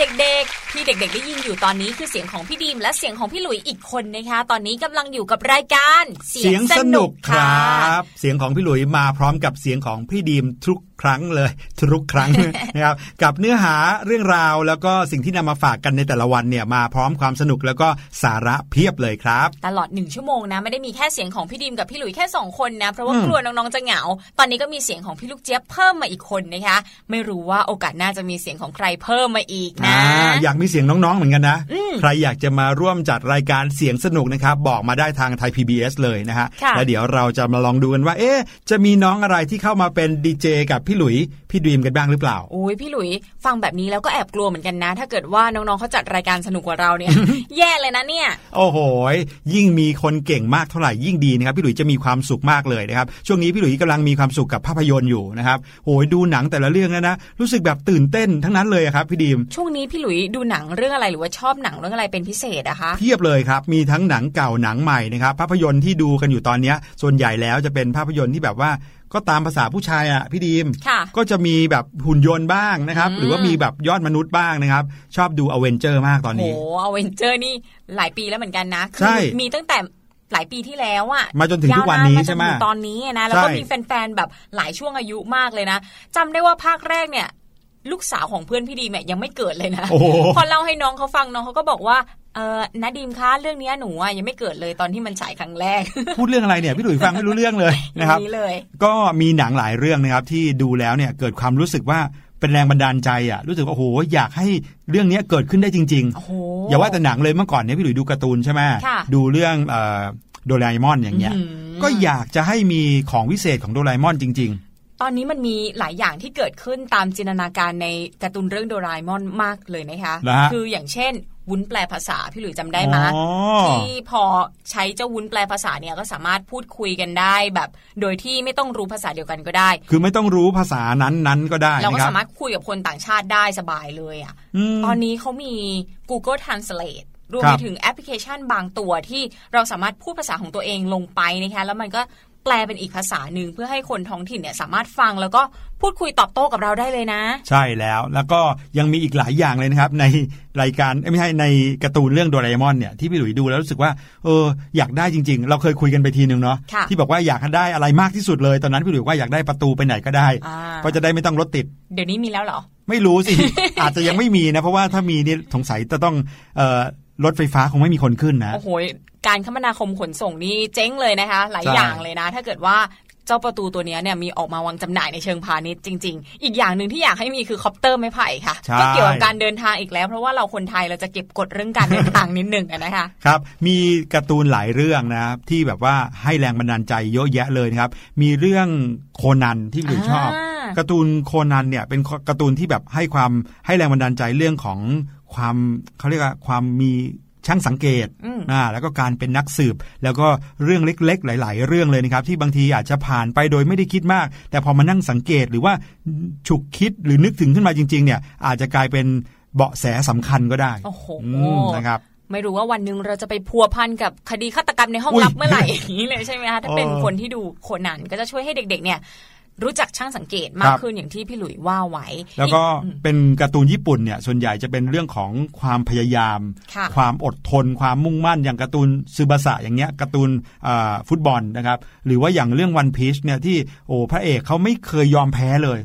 เด็กๆ ที่เด็กๆ ได้ยินอยู่ตอนนี้คือเสียงของพี่ดีมและเสียงของพี่หลุยอีกคนนะคะ ตอนนี้กำลังอยู่กับรายการ เสียงสนุกครับ สียงของพี่หลุยมาพร้อมกับเสียงของพี่ดีมทุกครั้งเลยทุกครั้งนะครับกับเนื้อหาเรื่องราวแล้วก็สิ่งที่นำมาฝากกันในแต่ละวันเนี่ยมาพร้อมความสนุกแล้วก็สาระเพียบเลยครับ ตลอดหนึ่งชั่วโมงนะไม่ได้มีแค่เสียงของพี่ดีมกับพี่หลุยแค่สองคนนะเพราะว่าอืมกลัวน้องๆจะเหงา ตอนนี้ก็มีเสียงของพี่ลูกเจี๊ยบเพิ่มมาอีกคนนะคะไม่รู้ว่าโอกาสหน้าจะมีเสียงของใครเพิ่มมาอีกนะอ่าอยากมีเสียงน้องๆเหมือนกันนะ ใครอยากจะมาร่วมจัดรายการเสียงสนุกนะครับ บอกมาได้ทางไทย PBS เลยนะฮะค่ะแล้วเดี๋ยวเราจะมาลองดูกันว่า เอ๊ะจะมีน้องอะไรที่เข้ามาเป็นดีเจกับพี่หลุย พี่ดีมกันบ้างหรือเปล่าโอ้ยพี่หลุย ฟังแบบนี้แล้วก็แอบกลัวเหมือนกันนะ ถ้าเกิดว่าน้องๆเขาจัดรายการสนุกกว่าเราเนี่ย แย่เลยนะเนี่ย โอ้โหยิ่งมีคนเก่งมากเท่าไหร่ยิ่งดีนะครับพี่หลุยจะมีความสุขมากเลยนะครับช่วงนี้พี่หลุยกำลังมีความสุขกับภาพยนตร์อยู่นะครับโอ้ยดูหนังแต่ละเรื่องนะนะรู้สึกแบบตื่นเต้นทั้งนั้นเลยอะครับพี่ดีมช่วงนี้พี่หลุยดูหนังเรื่องอะไรหรือว่าชอบหนังเรื่องอะไรเป็นพิเศษอะคะเพียบเลยครับ มีทั้งหนังเก่าหนังใหม่นะครับภาพยนตร์ที่ดูกันอยู่ตอนเนี้ยส่วนใหญ่แล้วจะเป็นภาพยนตร์ที่แบบว่าก็ตามภาษาผู้ชายอะพี่ดีมค่ะก็จะมีแบบหุ่นยนต์บ้างนะครับอืมหรือว่ามีแบบยอดมนุษย์บ้างนะครับ ชอบดูอเวนเจอร์มากตอนโอ้นี้อเวนเจอร์นี่หลายปีแล้วเหมือนกันนะคืใช่มีตั้งแต่หลายปีที่แล้วอะมาจนถึงทุกวันนี้ยาาาใช่ไหมจนถึงตอนนี้อะนะแล้วก็ใช่มีแฟนๆแบบหลายช่วงอายุมากเลยนะจำได้ว่าภาคแรกเนี่ย ลูกสาวของเพื่อนพี่ดีมเนี่ยยังไม่เกิดเลยนะโอ้โหพอเล่าให้น้องเขาฟังน้องเขาก็บอกว่าเออนาดีมคะเรื่องเนี้ยหนูอะยังไม่เกิดเลยตอนที่มันฉายครั้งแรก พูดเรื่องอะไรเนี่ยพี่หลุยฟังไม่รู้เรื่องเลยนะครับอย่างนี้เลยก็มีหนังหลายเรื่องนะครับที่ดูแล้วเนี่ยเกิดความรู้สึกว่าเป็นแรงบันดาลใจอะรู้สึกว่าโอ้โหอยากให้เรื่องเนี้ยเกิดขึ้นได้จริงโอ้โหๆอย่าว่าแต่หนังเลยเมื่อก่อนเนี่ยพี่หลุยดูการ์ตูนใช่ไหมค่ะดูเรื่องเอ่อโดราเอมอนอย่างเงี้ยอื้อหือก็อยากจะให้มีของวิเศษของโดราเอมอนจริง ตอนนี้มันมีหลายอย่างที่เกิดขึ้นตามจินตนาการในการ์ตูนเรื่องโดราเอมอนมากเลยนะคะเหรอฮะคืออย่างเช่นวุ้นแปลภาษาพี่หลุยจำๆได้ไหมอ๋อที่พอใช้เจ้าวุ้นแปลภาษาเนี่ยก็สามารถพูดคุยกันได้แบบ โดยที่ไม่ต้องรู้ภาษาเดียวกันก็ได้ คือไม่ต้องรู้ภาษานั้นๆก็ได้ เราก็นะครับสามารถคุยกับคนต่างชาติได้สบายเลยอะ่ะอืมตอนนี้เขามี Google Translate รวมครัไปบถึงแอปพลิเคชันบางตัวที่เราสามารถพูดภาษาของตัวเองลงไปนะคะแล้วมันก็ แปลเป็นอีกภาษาหนึ่งเพื่อให้คนท้องถิ่นเนี่ยสามารถฟังแล้วก็พูดคุยตอบโต้กับเราได้เลยนะ ใช่แล้วแล้วก็ยังมีอีกหลายอย่างเลยนะครับ ในรายการเอ้ยไม่ใช่ในการ์ตูนเรื่องโดราเอมอนเนี่ยที่พี่หลุยดูแล้วรู้สึกว่าเอออยากได้จริง ๆ เราเคยคุยกันไปทีนึงเนาะค่ะที่บอกว่าอยากได้อะไรมากที่สุดเลยตอนนั้นพี่หลุยว่าอยากได้ประตูไปไหนก็ได้อ่าเพราะจะได้ไม่ต้องรถติด เดี๋ยวนี้มีแล้วเหรอไม่รู้สิ อาจจะยังไม่มีนะ เพราะว่าถ้ามีนี่สงสัยจะต้องเอ่อ รถไฟฟ้าคงไม่มีคนขึ้นนะ โอ้โห การคมนาคมขนส่งนี่เจ๊งเลยนะคะ หลายใช่อย่างเลยนะ ถ้าเกิดว่าเจ้าประตูตัวเนี้ยเนี่ยมีออกมาวางจำหน่ายในเชิงพาณิชย์จริง ๆ อีกอย่างหนึ่งที่อยากให้มีคือคอปเตอร์ไม้ไผ่ค่ะใช่ก็เกี่ยวกับการเดินทางอีกแล้ว เพราะว่าเราคนไทยเราจะเก็บกดเรื่องการเดินทางนิดหนึ่งอะนะคะ ครับ มีการ์ตูนหลายเรื่องนะครับที่แบบว่าให้แรงบันดาลใจเยอะแยะเลยนะครับ มีเรื่องโคนันที่พี่หลุยชอบอ่าการ์ตูนโคนันเนี่ยเป็นการ์ตูนที่แบบให้ความให้แรงบันดาลใจเรื่องของ ความเขาเรียกว่าความมีช่างสังเกตอืมอ่าแล้วก็การเป็นนักสืบ แล้วก็เรื่องเล็ก ๆ หลาย ๆ เรื่องเลยนะครับ ที่บางทีอาจจะผ่านไปโดยไม่ได้คิดมาก แต่พอมานั่งสังเกตหรือว่าฉุกคิดหรือนึกถึงขึ้นมาจริง ๆ เนี่ย อาจจะกลายเป็นเบาะแสสำคัญก็ได้โอ้โหอืมนะครับไม่รู้ว่าวันหนึ่งเราจะไปพัวพันกับคดีฆาตกรรมในห้องอุ๊ยลับเมื่อไหร่อย่างนี้เลยใช่ไหมคะถ้าเป็นเออคนที่ดูโคนันก็จะช่วยให้เด็ก ๆ เนี่ย รู้จักช่างสังเกตมาคกรับขึ้นอย่างที่พี่หลุยว่าไว้ แล้วก็อีอืมเป็นการ์ตูนญี่ปุ่นเนี่ยส่วนใหญ่จะเป็นเรื่องของความพยายามค่ะความอดทน ความมุ่งมั่นอย่างการ์ตูนซูบาสะอย่างเงี้ยการ์ตูนอ่าฟุตบอลนะครับ หรือว่าอย่างเรื่องวันพีชเนี่ยที่โอ้พระเอกเขาไม่เคยยอมแพ้เลย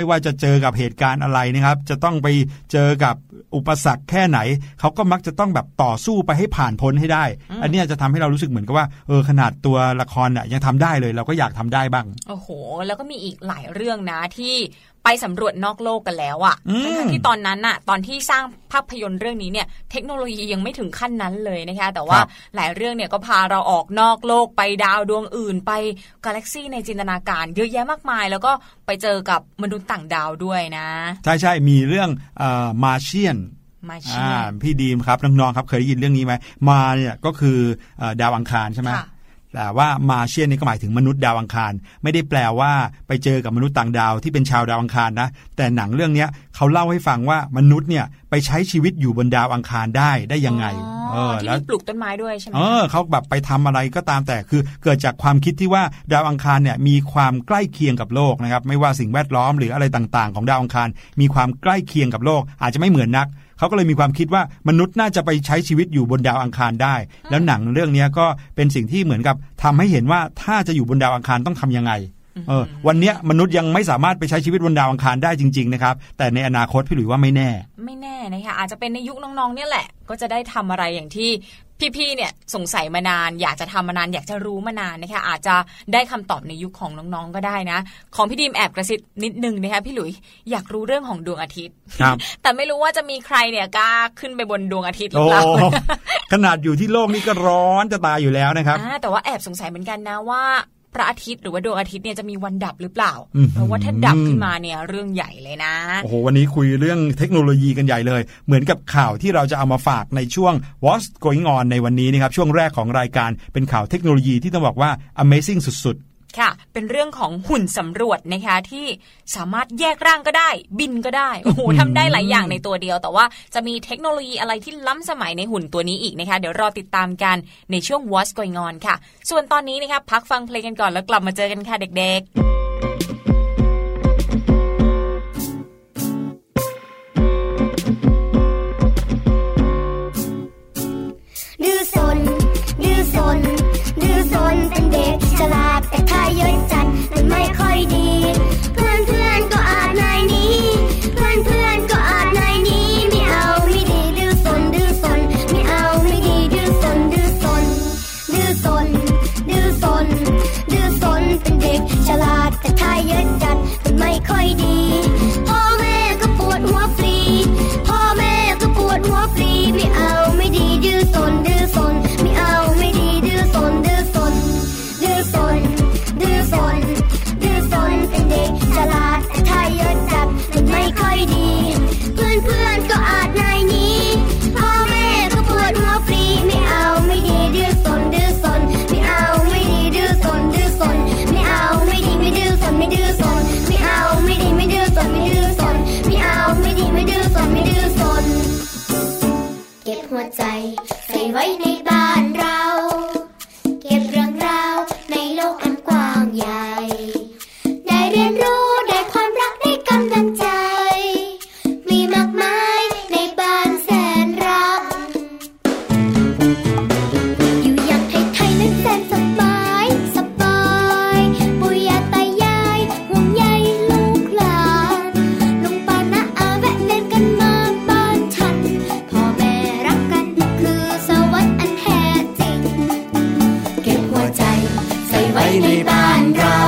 ไม่ว่าจะเจอกับเหตุการณ์อะไรนะครับ จะต้องไปเจอกับอุปสรรคแค่ไหน เขาก็มักจะต้องแบบต่อสู้ไปให้ผ่านพ้นให้ได้ อันเนี้ยจะทำให้เรารู้สึกเหมือนกับว่าเออขนาดตัวละครน่ะยังทำได้เลย เราก็อยากทำได้บ้าง โอ้โห แล้วก็มีอีกหลายเรื่องนะที่ไปสำรวจนอกโลกกันแล้วอะอืมทั้งๆที่ตอนนั้นน่ะตอนที่สร้างภาพยนตร์เรื่องนี้เนี่ย เทคโนโลยียังไม่ถึงขั้นนั้นเลยนะคะ แต่ว่าครับหลายเรื่องเนี่ยก็พาเราออกนอกโลกไปดาวดวงอื่น ไปกาแล็กซีในจินตนาการเยอะแยะมากมาย แล้วก็ไปเจอกับมนุษย์ต่างดาวด้วยนะ ใช่ใช่มีเรื่องมาเชียนมาเชีอ่ายพี่ดีมครับน้องๆครับเคยได้ยินเรื่องนี้ไหมมาเนี่ยก็คือเอ่อดาวอังคารใช่ไหมค่ะ แต่ว่ามาเชียนนี่ก็หมายถึงมนุษย์ดาวอังคาร ไม่ได้แปลว่าไปเจอกับมนุษย์ต่างดาวที่เป็นชาวดาวอังคารนะ แต่หนังเรื่องนี้เขาเล่าให้ฟังว่ามนุษย์เนี่ยไปใช้ชีวิตอยู่บนดาวอังคารได้ได้ยังไงอ๋อเออที่แล้วนี่ปลูกต้นไม้ด้วยใช่ไหมเออเขาแบบไปทำอะไรก็ตามแต่คือ เกิดจากความคิดที่ว่าดาวอังคารเนี่ยมีความใกล้เคียงกับโลกนะครับ ไม่ว่าสิ่งแวดล้อมหรืออะไรต่างๆ ของดาวอังคาร มีความใกล้เคียงกับโลก อาจจะไม่เหมือนนักเขาก็เลยมีความคิดว่ามนุษย์น่าจะไปใช้ชีวิตอยู่บนดาวอังคารได้ แล้วหนังเรื่องนี้ก็เป็นสิ่งที่เหมือนกับทำให้เห็นว่าถ้าจะอยู่บนดาวอังคารต้องทำยังไง เออวันเนี้ยมนุษย์ยังไม่สามารถไปใช้ชีวิตบนดาวอังคารได้จริง ๆ นะครับ แต่ในอนาคตพี่หลุยว่าไม่แน่ ไม่แน่นะคะอาจจะเป็นในยุคน้องๆ เนี่ยแหละ ก็จะได้ทำอะไรอย่างที่พี่ๆ เนี่ยสงสัยมานาน อยากจะทำมานาน อยากจะรู้มานานนะคะอาจจะได้คำตอบในยุคของน้องๆ ก็ได้นะ ของพี่ดีมแอบกระซิบนิดนึงนะคะพี่หลุยอยากรู้เรื่องของดวงอาทิตย์ครับแต่ไม่รู้ว่าจะมีใครเนี่ยกล้าขึ้นไปบนดวงอาทิตย์หรือโอ้เปล่าขนาดอยู่ที่โลกนี่ก็ร้อนจะตายอยู่แล้วนะครับอ่าแต่ว่าแอบสงสัยเหมือนกันนะว่า พระอาทิตย์หรือว่าดวงอาทิตย์เนี่ยจะมีวันดับหรือเปล่าอื้อหือเพราะว่าถ้าดับขึ้นมาเนี่ยเรื่องใหญ่เลยนะ โอ้โห วันนี้คุยเรื่องเทคโนโลยีกันใหญ่เลย เหมือนกับข่าวที่เราจะเอามาฝากในช่วง What's Going On ในวันนี้นะครับ ช่วงแรกของรายการเป็นข่าวเทคโนโลยีที่ต้องบอกว่า Amazing สุด ค่ะ เป็นเรื่องของหุ่นสำรวจนะคะที่สามารถแยกร่างก็ได้ บินก็ได้โอ้โหทำได้หลายอย่างในตัวเดียว แต่ว่าจะมีเทคโนโลยีอะไรที่ล้ำสมัยในหุ่นตัวนี้อีกนะคะ เดี๋ยวรอติดตามกันในช่วง What's Going On ค่ะ ส่วนตอนนี้นะคะพักฟังเพลงกันก่อนแล้วกลับมาเจอกันค่ะเด็ก ๆ ใส่ไว้ในบ้านเรา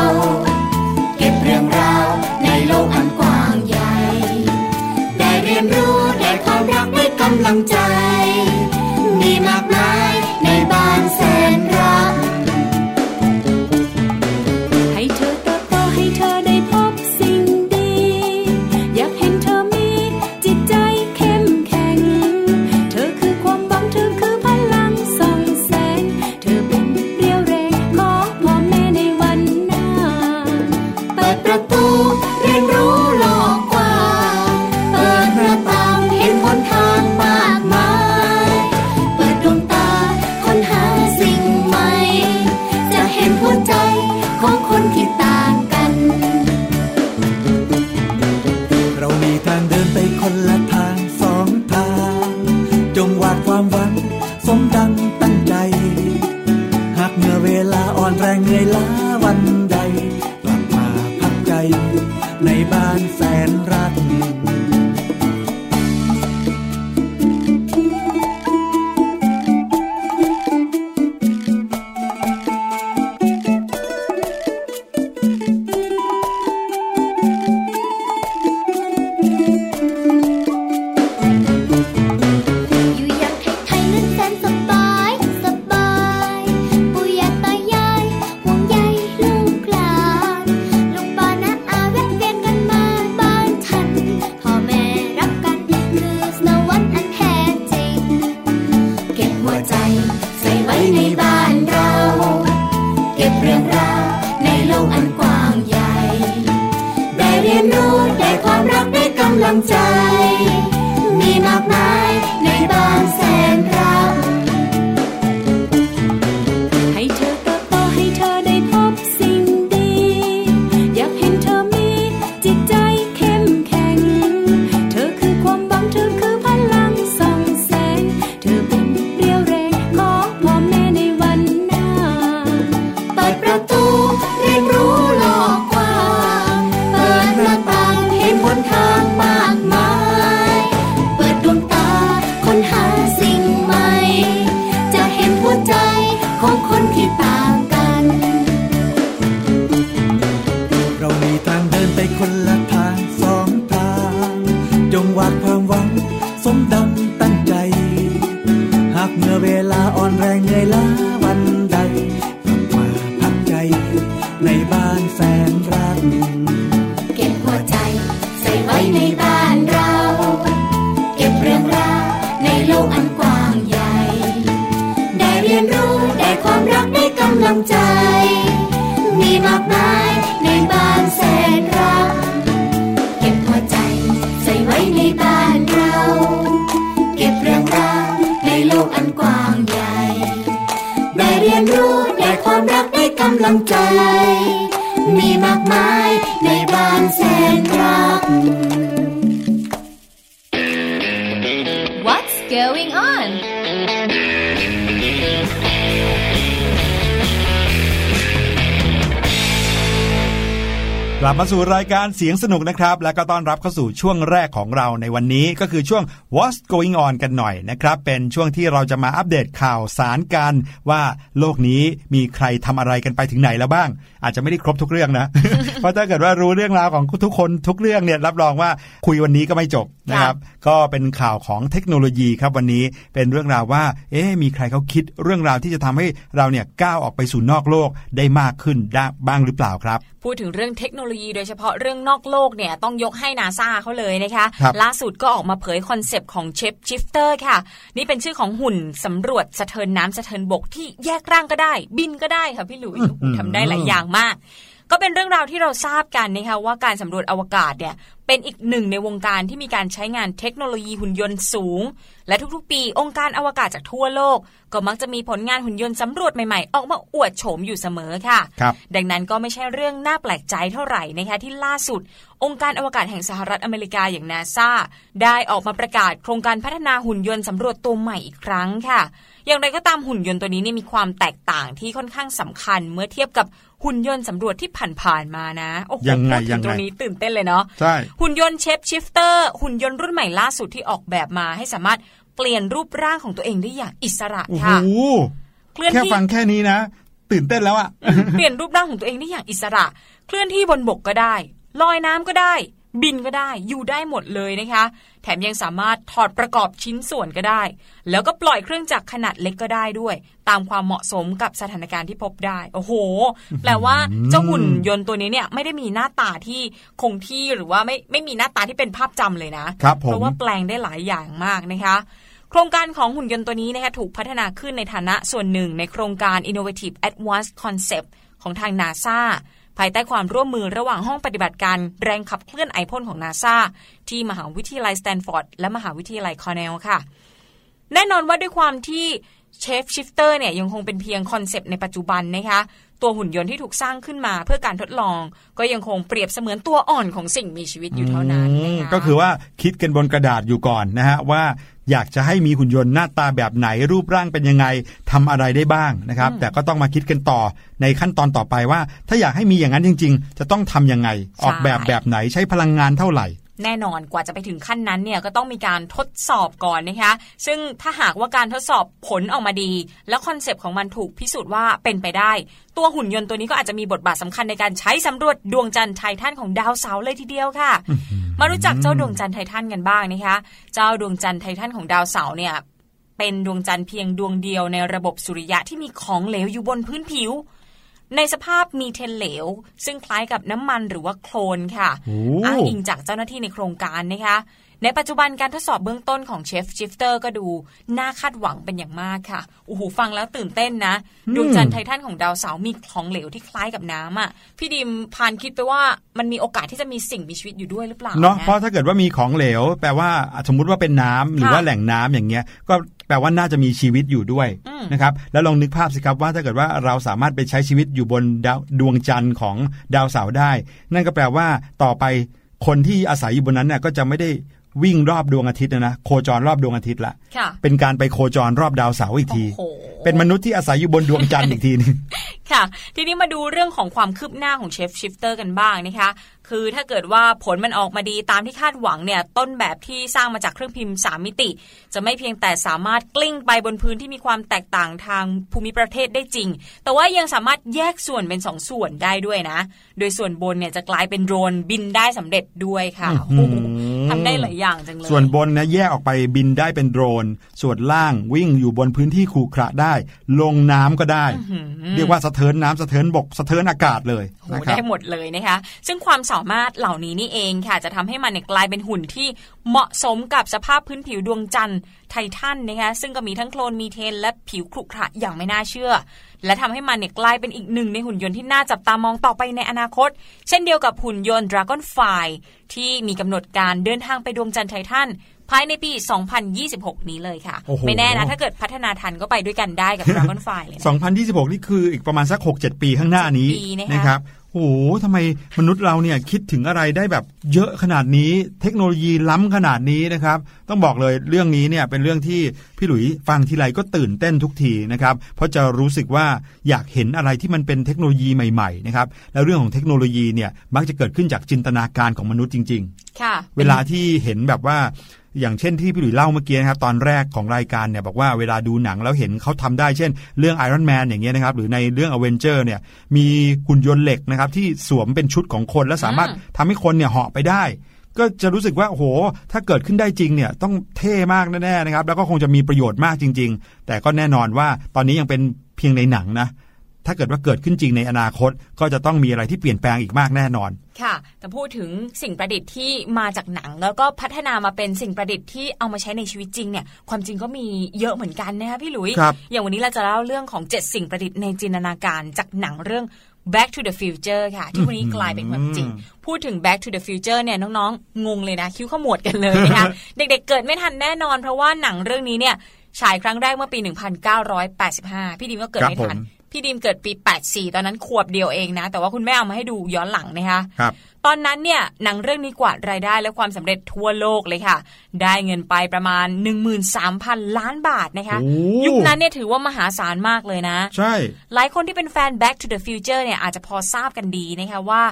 เก็บเรื่องราวในโลกอันกว้างใหญ่ ได้เรียนรู้ได้ความรักได้กำลังใจ กอันกว้างใหญ่ ได้เรียนรู้ได้ความรักได้กำลังใจ มีมากมาย สู่รายการเสียงสนุกนะครับ และก็ต้อนรับเข้าสู่ช่วงแรกของเราในวันนี้ก็คือช่วง What's Going On กันหน่อยนะครับ เป็นช่วงที่เราจะมาอัปเดตข่าวสารกันว่าโลกนี้มีใครทำอะไรกันไปถึงไหนแล้วบ้าง อาจจะไม่ได้ครบทุกเรื่องนะ เพราะถ้าเกิดว่ารู้เรื่องราวของทุกคนทุกเรื่องเนี่ยรับรองว่าคุยวันนี้ก็ไม่จบนะครับ ก็เป็นข่าวของเทคโนโลยีครับวันนี้เป็นเรื่องราวว่า เอ๊ะมีใครเขาคิดเรื่องราวที่จะทำให้เราเนี่ยก้าวออกไปสู่นอกโลกได้มากขึ้นได้บ้างหรือเปล่าครับ พูดถึงเรื่องเทคโนโลยีโดยเฉพาะเรื่องนอกโลกเนี่ยต้องยกให้นาซาเขาเลยนะคะครับล่าสุดก็ออกมาเผยคอนเซปต์ของ Shapeshifter ค่ะ นี่เป็นชื่อของหุ่นสำรวจสะเทินน้ำสะเทินบกที่แยกร่างก็ได้ บินก็ได้ค่ะพี่หลุยโอ้โหทำได้หลายอย่างมาก ก็เป็นเรื่องราวที่เราทราบกันนะคะว่าการสำรวจอวกาศเนี่ยเป็นอีกหนึ่งในวงการที่มีการใช้งานเทคโนโลยีหุ่นยนต์สูง และทุกๆ ปีองค์การอวกาศจากทั่วโลก ก็มักจะมีผลงานหุ่นยนต์สำรวจใหม่ๆ ออกมาอวดโฉมอยู่เสมอค่ะครับดังนั้นก็ไม่ใช่เรื่องน่าแปลกใจเท่าไหร่นะคะที่ล่าสุด องค์การอวกาศแห่งสหรัฐอเมริกาอย่างนาซาได้ออกมาประกาศโครงการพัฒนาหุ่นยนต์สำรวจตัวใหม่อีกครั้งค่ะ อย่างไรก็ตามหุ่นยนต์ตัวนี้เนี่ยมีความแตกต่างที่ค่อนข้างสำคัญเมื่อเทียบกับ หุ่นยนต์สำรวจที่ผ่านๆมานะโอ้โหยังไงพูดถึยังงไงตรงนี้ตื่นเต้นเลยเนาะใช่หุ่นยนต์ Shapeshifter หุ่นยนต์รุ่นใหม่ล่าสุดที่ออกแบบมาให้สามารถเปลี่ยนรูปร่างของตัวเองได้อย่างอิสระโอ้โหค่ะเคลื่อนแค่ที่ฟังแค่นี้นะ ตื่นเต้นแล้วอะเปลี่ยนรูปร่างของตัวเองได้อย่างอิสระ เคลื่อนที่บนบกก็ได้ ลอยน้ำก็ได้ บินก็ได้อยู่ได้หมดเลยนะคะ แถมยังสามารถถอดประกอบชิ้นส่วนก็ได้ แล้วก็ปล่อยเครื่องจักรขนาดเล็กก็ได้ด้วย ตามความเหมาะสมกับสถานการณ์ที่พบได้ โอ้โห แปลว่าเจ้าหุ่นยนต์ตัวนี้เนี่ยไม่ได้มีหน้าตาที่คงที่หรือว่าไม่ไม่มีหน้าตาที่เป็นภาพจำเลยนะครับผมเพราะว่าแปลงได้หลายอย่างมากนะคะโครงการของหุ่นยนต์ตัวนี้นะคะถูกพัฒนาขึ้นในฐานะส่วนหนึ่งในโครงการ Innovative Advanced Concept ของทางนาซา ภายใต้ความร่วมมือระหว่างห้องปฏิบัติการแรงขับเคลื่อนไอพ่นของนาซาที่มหาวิทยาลัยสแตนฟอร์ดและมหาวิทยาลัยคอร์เนลค่ะ แน่นอนว่าด้วยความที่ Shapeshifter เนี่ยยังคงเป็นเพียงคอนเซปต์ในปัจจุบันนะคะ ตัวหุ่นยนต์ที่ถูกสร้างขึ้นมาเพื่อการทดลอง ก็ยังคงเปรียบเสมือนตัวอ่อนของสิ่งมีชีวิตอยู่เท่านั้นอืนะมคะก็คือว่าคิดกันบนกระดาษอยู่ก่อนนะฮะว่าอยากจะให้มีหุ่นยนต์หน้าตาแบบไหนรูปร่างเป็นยังไงทำอะไรได้บ้างนะครับ แต่ก็ต้องมาคิดกันต่อในขั้นตอนต่อไปว่า ถ้าอยากให้มีอย่างนั้นจริง ๆ จะต้องทำยังไง ออกแบบแบบไหนใช้พลังงานเท่าไหร่ แน่นอนกว่าจะไปถึงขั้นนั้นเนี่ยก็ต้องมีการทดสอบก่อนนะคะ ซึ่งถ้าหากว่าการทดสอบผลออกมาดี แล้วคอนเซปต์ของมันถูกพิสูจน์ว่าเป็นไปได้ ตัวหุ่นยนต์ตัวนี้ก็อาจจะมีบทบาทสำคัญในการใช้สำรวจดวงจันทร์ไททันของดาวเสาร์เลยทีเดียวค่ะ มารู้จักเจ้าดวงจันทร์ไททันกันบ้างนะคะ เจ้าดวงจันทร์ไททันของดาวเสาร์เนี่ยเป็นดวงจันทร์เพียงดวงเดียวในระบบสุริยะที่มีของเหลวอยู่บนพื้นผิว ในสภาพมีเทนเหลว ซึ่งคล้ายกับน้ำมันหรือว่าโคลนค่ะโอ้อ้างอิงจากเจ้าหน้าที่ในโครงการนะคะ ในปัจจุบันการทดสอบเบื้องต้นของ Shapeshifter ก็ดู น่าคาดหวังเป็นอย่างมากค่ะโอ้โหฟังแล้วตื่นเต้นนะดวงจันทร์ไททันของดาวเสาร์มีของเหลวที่คล้ายกับน้ำอะพี่ดิมพานคิดไปว่ามันมีโอกาสที่จะมีสิ่งมีชีวิตอยู่ด้วยหรือเปล่าเนาะเพราะถ้าเกิดว่ามีของเหลว แปลว่าสมมุติว่าเป็นน้ำหรือค่ะว่าแหล่งน้ำอย่างเงี้ย ก็แปลว่าน่าจะมีชีวิตอยู่ด้วยอืมนะครับแล้วลองนึกภาพสิครับว่าถ้าเกิดว่าเราสามารถไปใช้ชีวิตอยู่บนดาวดวงจันทร์ของดาวเสาร์ได้ นั่นก็แปลว่าต่อไปคนที่อาศัยอยู่บนนั้นเนี่ยก็จะไม่ได้ วิ่งรอบดวงอาทิตย์นะนะโคจรรอบดวงอาทิตย์ละค่ะเป็นการไปโคจรรอบดาวเสาร์อีกทีโอ้โหเป็นมนุษย์ที่อาศัยอยู่บนดวงจันทร์อีกทีนึง ค่ะ ทีนี้มาดูเรื่องของความคืบหน้าของ Shapeshifter กันบ้างนะคะ คือถ้าเกิดว่าผลมันออกมาดีตามที่คาดหวังเนี่ย ต้นแบบที่สร้างมาจากเครื่องพิมพ์ 3 มิติ จะไม่เพียงแต่สามารถกลิ้งไปบนพื้นที่มีความแตกต่างทางภูมิประเทศได้จริง แต่ว่ายังสามารถแยกส่วนเป็น 2ส่วนได้ด้วยนะ โดยส่วนบนเนี่ยจะกลายเป็นโดรนบินได้สำเร็จด้วยค่ะอื้อหือโอ้โหทำได้หลายอย่างจังเลย ส่วนบนนะแยกออกไปบินได้เป็นโดรน ส่วนล่างวิ่งอยู่บนพื้นที่ขรุขระได้ ลงน้ำก็ได้ เรียกว่าสะเทินน้ำสะเทินบกสะเทินอากาศเลยโหนะครับได้หมดเลยนะคะ ซึ่งความสามารถเหล่านี้นี่เองค่ะ จะทำให้มันเนี่ยกลายเป็นหุ่นที่เหมาะสมกับสภาพพื้นผิวดวงจันทร์ไททันนะคะซึ่งก็มีทั้งโคลนมีเทน และผิวขรุขระอย่างไม่น่าเชื่อ และทำให้มันเนี่ยกลายเป็นอีกหนึ่งในหุ่นยนต์ที่น่าจับตามองต่อไปในอนาคต เช่นเดียวกับหุ่นยนต์ Dragonfly ที่มีกำหนดการเดินทางไปดวงจันทร์ไททัน ภายในปี 2026 นี้เลยค่ะโอ้โหไม่แน่นะ ถ้าเกิดพัฒนาทันก็ไปด้วยกันได้กับ Dragonfly เลยนะ2026 นี่คืออีกประมาณสัก 6-7 ปีข้างหน้านี้ปีนะคะนะครับโอ้โหทำไมมนุษย์เราเนี่ยคิดถึงอะไรได้แบบเยอะขนาดนี้ เทคโนโลยีล้ำขนาดนี้นะครับ ต้องบอกเลยเรื่องนี้เนี่ยเป็นเรื่องที่พี่หลุยฟังทีไรก็ตื่นเต้นทุกทีนะครับ เพราะจะรู้สึกว่าอยากเห็นอะไรที่มันเป็นเทคโนโลยีใหม่ๆนะครับ แล้วเรื่องของเทคโนโลยีเนี่ยมักจะเกิดขึ้นจากจินตนาการของมนุษย์จริง ๆ ค่ะ เวลาที่เห็นแบบว่า อย่างเช่นที่พี่หลุยเล่าเมื่อกี้นะครับตอนแรกของรายการเนี่ยบอกว่าเวลาดูหนังแล้วเห็นเขาทำได้เช่น เรื่อง Iron Man อย่างเงี้ยนะครับหรือในเรื่อง a v e n g e r เนี่ยมีหุ่นยนต์เหล็กนะครับที่สวมเป็นชุดของคนและสามารถอืมทำให้คนเนี่ยเหาะไปได้ก็จะรู้สึกว่าโอ้โห ถ้าเกิดขึ้นได้จริงเนี่ยต้องเท่มากแน่ๆนะครับ แล้วก็คงจะมีประโยชน์มากจริง ๆ แต่ก็แน่นอนว่าตอนนี้ยังเป็นเพียงในหนังนะ ถ้าเกิดว่าเกิดขึ้นจริงในอนาคต ก็จะต้องมีอะไรที่เปลี่ยนแปลงอีกมากแน่นอน ค่ะ แต่พูดถึงสิ่งประดิษฐ์ที่มาจากหนัง แล้วก็พัฒนามาเป็นสิ่งประดิษฐ์ที่เอามาใช้ในชีวิตจริงเนี่ย ความจริงก็มีเยอะเหมือนกันนะคะพี่หลุยครับอย่างวันนี้เราจะเล่าเรื่องของ 7 สิ่งประดิษฐ์ในจินตนาการจากหนังเรื่อง Back to the Future ค่ะ ที่วันนี้กลายเป็นความจริง พูดถึง Back to the Future เนี่ยน้องๆ งงเลยนะ คิ้วขมวดกันเลยนะคะ เด็กๆ เกิดไม่ทันแน่นอน เพราะว่าหนังเรื่องนี้เนี่ยฉายครั้งแรกเมื่อปี 1985 พี่ดิมก็เกิดไม่ทันครับผม พี่ดิมเกิดปี 84 ตอนนั้นขวบเดียวเองนะ แต่ว่าคุณแม่เอามาให้ดูย้อนหลังนะคะครับตอนนั้นเนี่ยหนังเรื่องนี้กวาดรายได้และความสำเร็จทั่วโลกเลยค่ะ ได้เงินไปประมาณ 13,000 ล้านบาทนะคะโอ้ยุคนั้นเนี่ยถือว่ามหาศาลมากเลยนะ ใช่ หลายคนที่เป็นแฟน Back to the Future เนี่ยอาจจะพอทราบกันดีนะคะว่า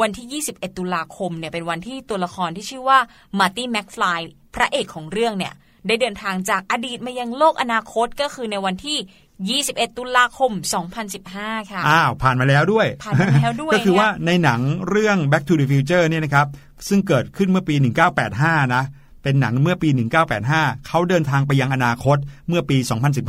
วันที่ 21 ตุลาคมเนี่ยเป็นวันที่ตัวละครที่ชื่อว่ามาร์ตี้แม็กฟลายพระเอกของเรื่องเนี่ยได้เดินทางจากอดีตมายังโลกอนาคตก็คือในวันที่ 21 ตุลาคม 2015 ค่ะอ้าวผ่านมาแล้วด้วยผ่านมาแล้วด้วยก็คือเนี่ยว่าในหนังเรื่อง Back to the Future เนี่ยนะครับซึ่งเกิดขึ้นเมื่อปี 1985 นะ เป็นหนังเมื่อปี 1985 เขาเดินทางไปยังอนาคตเมื่อปี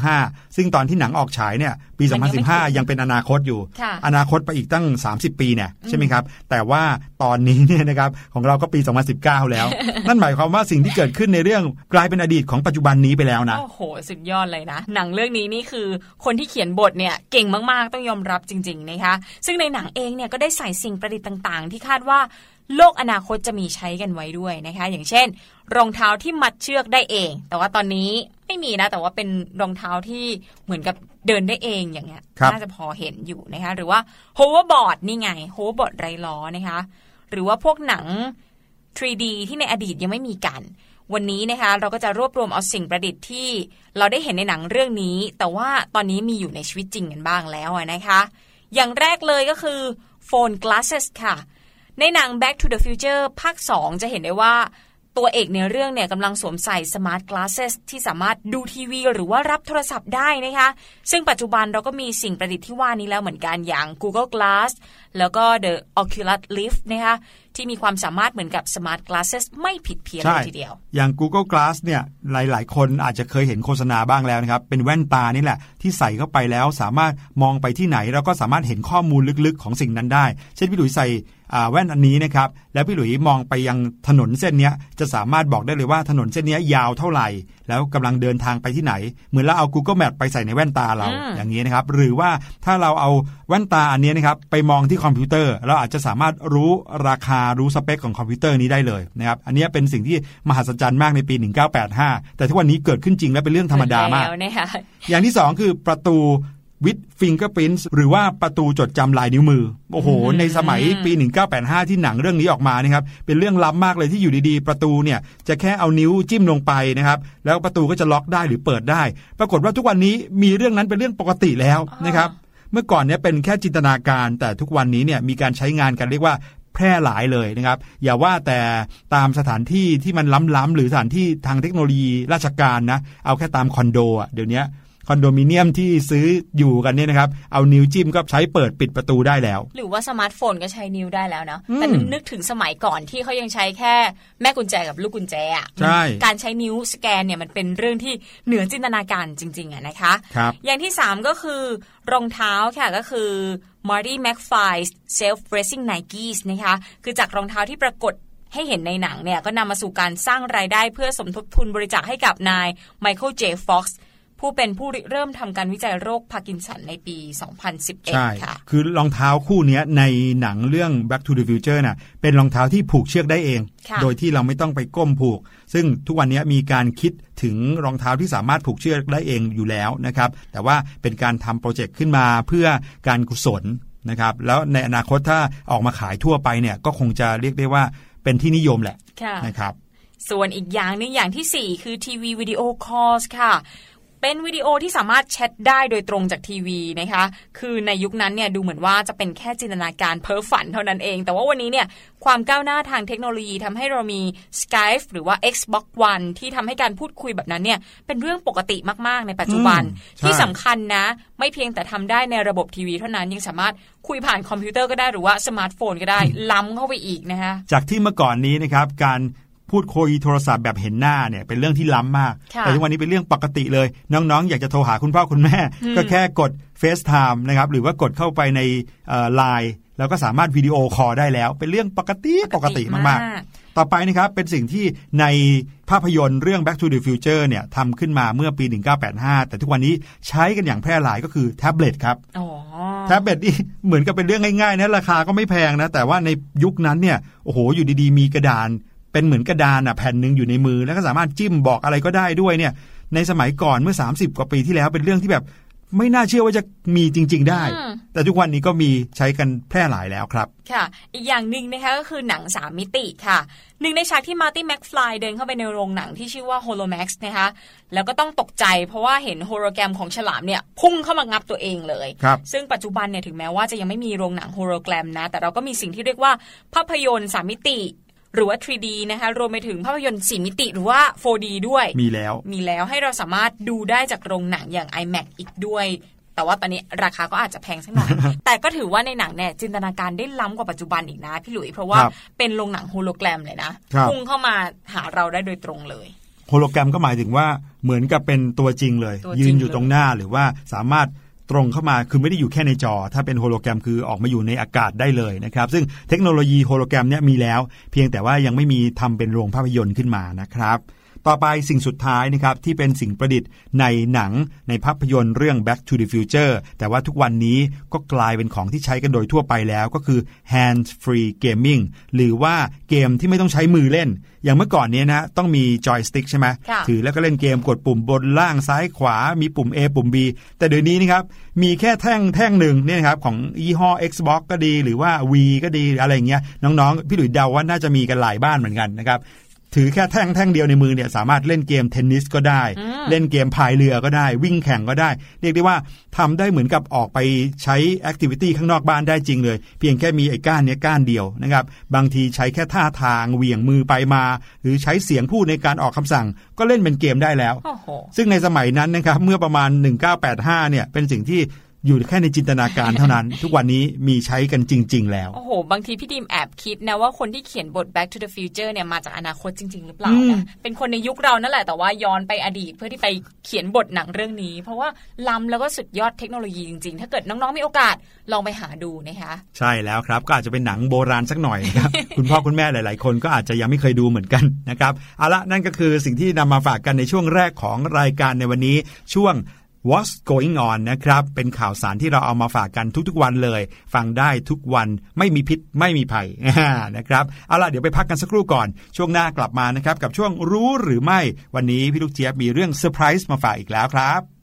2015 ซึ่งตอนที่หนังออกฉายเนี่ยปีมันยังไม่ถึง2015 ยังเป็นอนาคตอยู่ค่ะอนาคตไปอีกตั้ง 30 ปีเนี่ยใช่ไหมครับ แต่ว่าตอนนี้เนี่ยนะครับของเราก็ปี 2019 แล้ว นั่นหมายความว่าสิ่งที่เกิดขึ้นในเรื่องกลายเป็นอดีตของปัจจุบันนี้ไปแล้วนะ โอ้โห สุดยอดเลยนะ หนังเรื่องนี้นี่คือคนที่เขียนบทเนี่ยเก่งมากๆ ต้องยอมรับจริงๆนะคะ ซึ่งในหนังเองเนี่ยก็ได้ใส่สิ่งประดิษฐ์ต่าง ๆ ที่คาดว่าโลกอนาคตจะมีใช้กันไว้ด้วยนะคะ อย่างเช่นรองเท้าที่มัดเชือกได้เอง แต่ว่าตอนนี้ไม่มีนะ แต่ว่าเป็นรองเท้าที่เหมือนกับเดินได้เองอย่างเงี้ยครับน่าจะพอเห็นอยู่นะคะหรือว่า hoverboard นี่ไง hoverboard ไร้ล้อนะคะหรือว่าพวกหนัง 3D ที่ในอดีตยังไม่มีกัน วันนี้นะคะเราก็จะรวบรวมเอาสิ่งประดิษฐ์ที่ เราได้เห็นในหนังเรื่องนี้ แต่ว่าตอนนี้มีอยู่ในชีวิตจริงกันบ้างแล้วอะนะคะ อย่างแรกเลยก็คือ phone glasses ค่ะ ในหนัง Back to the Future ภาค 2 จะเห็นได้ว่า ตัวเอกในเรื่องเนี่ยกำลังสวมใส่ smart glasses ที่สามารถดูทีวี หรือว่ารับโทรศัพท์ได้นะคะ ซึ่งปัจจุบันเราก็มีสิ่งประดิษฐ์ที่ว่านี้แล้วเหมือนกันอย่าง Google Glass แล้วก็ The Oculus Rift นะคะที่มีความสามารถเหมือนกับ smart glasses ไม่ผิดเพี้ยนเลยทีเดียว อย่าง Google Glass เนี่ยหลาย ๆ คนอาจจะเคยเห็นโฆษณาบ้างแล้วนะครับเป็นแว่นตานี่แหละ ที่ใส่เข้าไปแล้วสามารถมองไปที่ไหน แล้วก็สามารถเห็นข้อมูลลึกๆ ของสิ่งนั้นได้ เช่นพี่หลุยใส่อ่า แว่นอันนี้นะครับแล้วพี่หลุยมองไปยังถนนเส้นเนี้ยจะสามารถบอกได้เลยว่าถนนเส้นเนี้ยยาวเท่าไหร่ แล้วกำลังเดินทางไปที่ไหน เหมือนเราเอา Google Map ไปใส่ในแว่นตาเราอืมอย่างนี้นะครับหรือว่าถ้าเราเอาแว่นตาอันนี้นะครับไปมองที่คอมพิวเตอร์ เราอาจจะสามารถรู้ราคารู้สเปคของคอมพิวเตอร์นี้ได้เลยนะครับอันนี้เป็นสิ่งที่มหัศจรรย์มากในปี 1985 แต่ทุกวันนี้เกิดขึ้นจริงและเป็นเรื่องธรรมดามากแล้วนะคะอย่างที่สองคือประตู with fingerprint หรือว่าประตูจดจำลายนิ้วมือ โอ้โห ในสมัยปี 1985 ที่หนังเรื่องนี้ออกมานะครับ เป็นเรื่องล้ำมากเลยที่อยู่ดีๆ ประตูเนี่ยจะแค่เอานิ้วจิ้มลงไปนะครับ แล้วประตูก็จะล็อกได้หรือเปิดได้ ปรากฏว่าทุกวันนี้มีเรื่องนั้นเป็นเรื่องปกติแล้วนะครับ เมื่อก่อนเนี่ยเป็นแค่จินตนาการ แต่ทุกวันนี้เนี่ยมีการใช้งานกันเรียกว่าแพร่หลายเลยนะครับ อย่าว่าแต่ตามสถานที่ที่มันล้ำๆหรือสถานที่ทางเทคโนโลยีราชการนะ เอาแค่ตามคอนโดอะเดี๋ยวนี้ค อนโดมิเนียมที่ซื้ออยู่กันเนี่ยนะครับ เอานิ้วจิ้มก็ใช้เปิดปิดประตูได้แล้ว หรือว่าสมาร์ทโฟนก็ใช้นิ้วได้แล้วเนาะอืมแต่นึกถึงสมัยก่อนที่เขายังใช้แค่แม่กุญแจกับลูกกุญแจอะใช่การใช้นิ้วสแกนเนี่ยมันเป็นเรื่องที่เหนือจินตนาการจริงๆอะนะคะครับอย่างที่ 3 ก็คือรองเท้าค่ะก็คือ Marty McFly's Self Lacing Nikes นะคะคือจากรองเท้าที่ปรากฏให้เห็นในหนังเนี่ยก็นำมาสู่การสร้างรายได้เพื่อสมทบทุนบริจาคให้กับนาย Michael J. Fox ผู้เป็นผู้ริเริ่มทำการวิจัยโรคพาร์กินสันในปีใช่2011 ค่ะ คือรองเท้าคู่เนี้ยในหนังเรื่อง Back to the Future น่ะเป็นรองเท้าที่ผูกเชือกได้เองค่ะโดยที่เราไม่ต้องไปก้มผูก ซึ่งทุกวันนี้มีการคิดถึงรองเท้าที่สามารถผูกเชือกได้เองอยู่แล้วนะครับ แต่ว่าเป็นการทำโปรเจกต์ขึ้นมาเพื่อการกุศลนะครับแล้วในอนาคตถ้าออกมาขายทั่วไปเนี่ยก็คงจะเรียกได้ว่าเป็นที่นิยมแหละค่ะนะครับส่วนอีกอย่างหนึงอย่างที่ 4 คือทีวีวิดีโอคอลค่ะ เป็นวิดีโอที่สามารถแชทได้โดยตรงจากทีวีนะคะ คือในยุคนั้นเนี่ยดูเหมือนว่าจะเป็นแค่จินตนาการเพ้อฝันเท่านั้นเอง แต่ว่าวันนี้เนี่ยความก้าวหน้าทางเทคโนโลยีทำให้เรามี Skype หรือว่า Xbox One ที่ทำให้การพูดคุยแบบนั้นเนี่ยเป็นเรื่องปกติมาก ๆ ในปัจจุบันอืมใช่ที่สำคัญนะ ไม่เพียงแต่ทำได้ในระบบทีวีเท่านั้นยังสามารถคุยผ่านคอมพิวเตอร์ก็ได้หรือว่าสมาร์ทโฟนก็ได้ล้ำเข้าไปอีกนะคะจากที่เมื่อก่อนนี้นะครับการ พูดคุยโทรศัพท์แบบเห็นหน้าเนี่ยเป็นเรื่องที่ล้ำมากค่ะแต่ทุกวันนี้เป็นเรื่องปกติเลย น้องๆ อยากจะโทรหาคุณพ่อคุณแม่ ก็แค่กด FaceTime นะครับหรือว่ากดเข้าไปในไลน์แล้วก็สามารถวิดีโอคอลได้แล้ว เป็นเรื่องปกติปกติมากๆ ต่อไปนะครับเป็นสิ่งที่ในภาพยนตร์เรื่อง Back to the Future เนี่ยทำขึ้นมาเมื่อปี 1985 แต่ทุกวันนี้ใช้กันอย่างแพร่หลายก็คือแท็บเล็ตครับอ๋อแท็บเล็ตนี่เหมือนกับเป็นเรื่องง่ายๆนะราคาก็ไม่แพงนะ แต่ว่าในยุคนั้นเนี่ยโอ้โหอยู่ดีๆ มีกระดาน เป็นเหมือนกระดานอะแผ่นหนึ่งอยู่ในมือ แล้วก็สามารถจิ้มบอกอะไรก็ได้ด้วยเนี่ย ในสมัยก่อนเมื่อ 30 กว่าปีที่แล้วเป็นเรื่องที่แบบไม่น่าเชื่อว่าจะมีจริง ๆ ได้อืมแต่ทุกวันนี้ก็มีใช้กันแพร่หลายแล้วครับ ค่ะ อีกอย่างหนึ่งนะคะก็คือหนังสามมิติค่ะ หนึ่งในฉากที่มาร์ตี้แม็กฟลายเดินเข้าไปในโรงหนังที่ชื่อว่า Holomax นะคะ แล้วก็ต้องตกใจเพราะว่าเห็นโฮโลแกรมของฉลามเนี่ยพุ่งเข้ามางับตัวเองเลยครับซึ่งปัจจุบันเนี่ยถึงแม้ว่าจะยังไม่มีโรงหนังโฮโลแกรมนะ แต่เราก็มีสิ่งที่เรียกว่าภาพยนตร์สามมิติ หรือว่า 3D นะคะรวมไปถึงภาพยนตร์4มิติหรือว่า 4D ด้วยมีแล้ว มีแล้วให้เราสามารถดูได้จากโรงหนังอย่าง IMAX อีกด้วยแต่ว่าตอนนี้ราคาก็อาจจะแพงสักหน่อย แต่ก็ถือว่าในหนังเนี่ยจินตนาการได้ล้ำกว่าปัจจุบันอีกนะพี่หลุย เพราะว่าครับเป็นโรงหนังโฮโลแกรมเลยนะครับพุ่งเข้ามาหาเราได้โดยตรงเลยโฮโลแกรมก็หมายถึงว่าเหมือนกับเป็นตัวจริงเลยตัวจริงยืนอยู่ตรงหน้าหรือว่าสามารถ ตรงเข้ามาคือไม่ได้อยู่แค่ในจอ ถ้าเป็นโฮโลแกรมคือออกมาอยู่ในอากาศได้เลยนะครับ ซึ่งเทคโนโลยีโฮโลแกรมเนี่ยมีแล้ว เพียงแต่ว่ายังไม่มีทำเป็นโรงภาพยนตร์ขึ้นมานะครับ ต่อไปสิ่งสุดท้ายนะครับที่เป็นสิ่งประดิษฐ์ในหนังในภาพยนตร์เรื่อง Back to the Future แต่ว่าทุกวันนี้ก็กลายเป็นของที่ใช้กันโดยทั่วไปแล้วก็คือ hand free gaming หรือว่าเกมที่ไม่ต้องใช้มือเล่น อย่างเมื่อก่อนเนี้นะต้องมีจอยสติ๊กใช่ไหมค่ะถือแล้วก็เล่นเกมกดปุ่มบนล่างซ้ายขวา มีปุ่ม A ปุ่ม B แต่เดี๋ยวนี้นะครับมีแค่แท่งแท่งหนึ่งเนี่ยนะครับของยี่ห้อ Xbox ก็ดี หรือว่า V ก็ดีอะไรอย่างเงี้ยน้องๆ พี่หลุยเดาว่าน่าจะมีกันหลายบ้านเหมือนกันนะครับ ถือแค่แท่งแท่งเดียวในมือเนี่ยสามารถเล่นเกมเทนนิสก็ได้ เล่นเกมพายเรือก็ได้ วิ่งแข่งก็ได้ เรียกได้ว่าทำได้เหมือนกับออกไปใช้แอคทิวิตี้ข้างนอกบ้านได้จริงเลย เพียงแค่มีไอ้ก้านเนี้ยก้านเดียวนะครับบางทีใช้แค่ท่าทางเหวี่ยงมือไปมา หรือใช้เสียงพูดในการออกคำสั่ง ก็เล่นเป็นเกมได้แล้วโอ้โหซึ่งในสมัยนั้นนะครับเมื่อประมาณ 1985เนี่ยเป็นสิ่งที่ อยู่แค่ในจินตนาการเท่านั้น ทุกวันนี้มีใช้กันจริง ๆ แล้ว โอ้โห บางทีพี่ดิมแอบคิดนะว่าคนที่เขียนบท Back to the Future เนี่ยมาจากอนาคตจริง ๆ หรือเปล่าอืมนะเป็นคนในยุคเรานั่นแหละแต่ว่าย้อนไปอดีตเพื่อที่ไปเขียนบทหนังเรื่องนี้ เพราะว่าล้ำแล้วก็สุดยอดเทคโนโลยีจริง ๆ ถ้าเกิดน้อง ๆ มีโอกาสลองไปหาดูนะคะใช่แล้วครับก็อาจจะเป็นหนังโบราณสักหน่อยนะครับคุณพ่อคุณแม่หลาย ๆ คนก็อาจจะยังไม่เคยดูเหมือนกันนะครับเอาละนั่นก็คือสิ่งที่นำมาฝากกันในช่วงแรกของรายการในวันนี้ช่วง What's Going On นะครับ เป็นข่าวสารที่เราเอามาฝากกันทุกๆวันเลย ฟังได้ทุกวันไม่มีพิษไม่มีภัยนะครับ เอาล่ะ เดี๋ยวไปพักกันสักครู่ก่อน ช่วงหน้ากลับมานะครับ กับช่วงรู้หรือไม่ วันนี้พี่ลูกเจี๊ยบมีเรื่องเซอร์ไพรส์มาฝากอีกแล้วครับ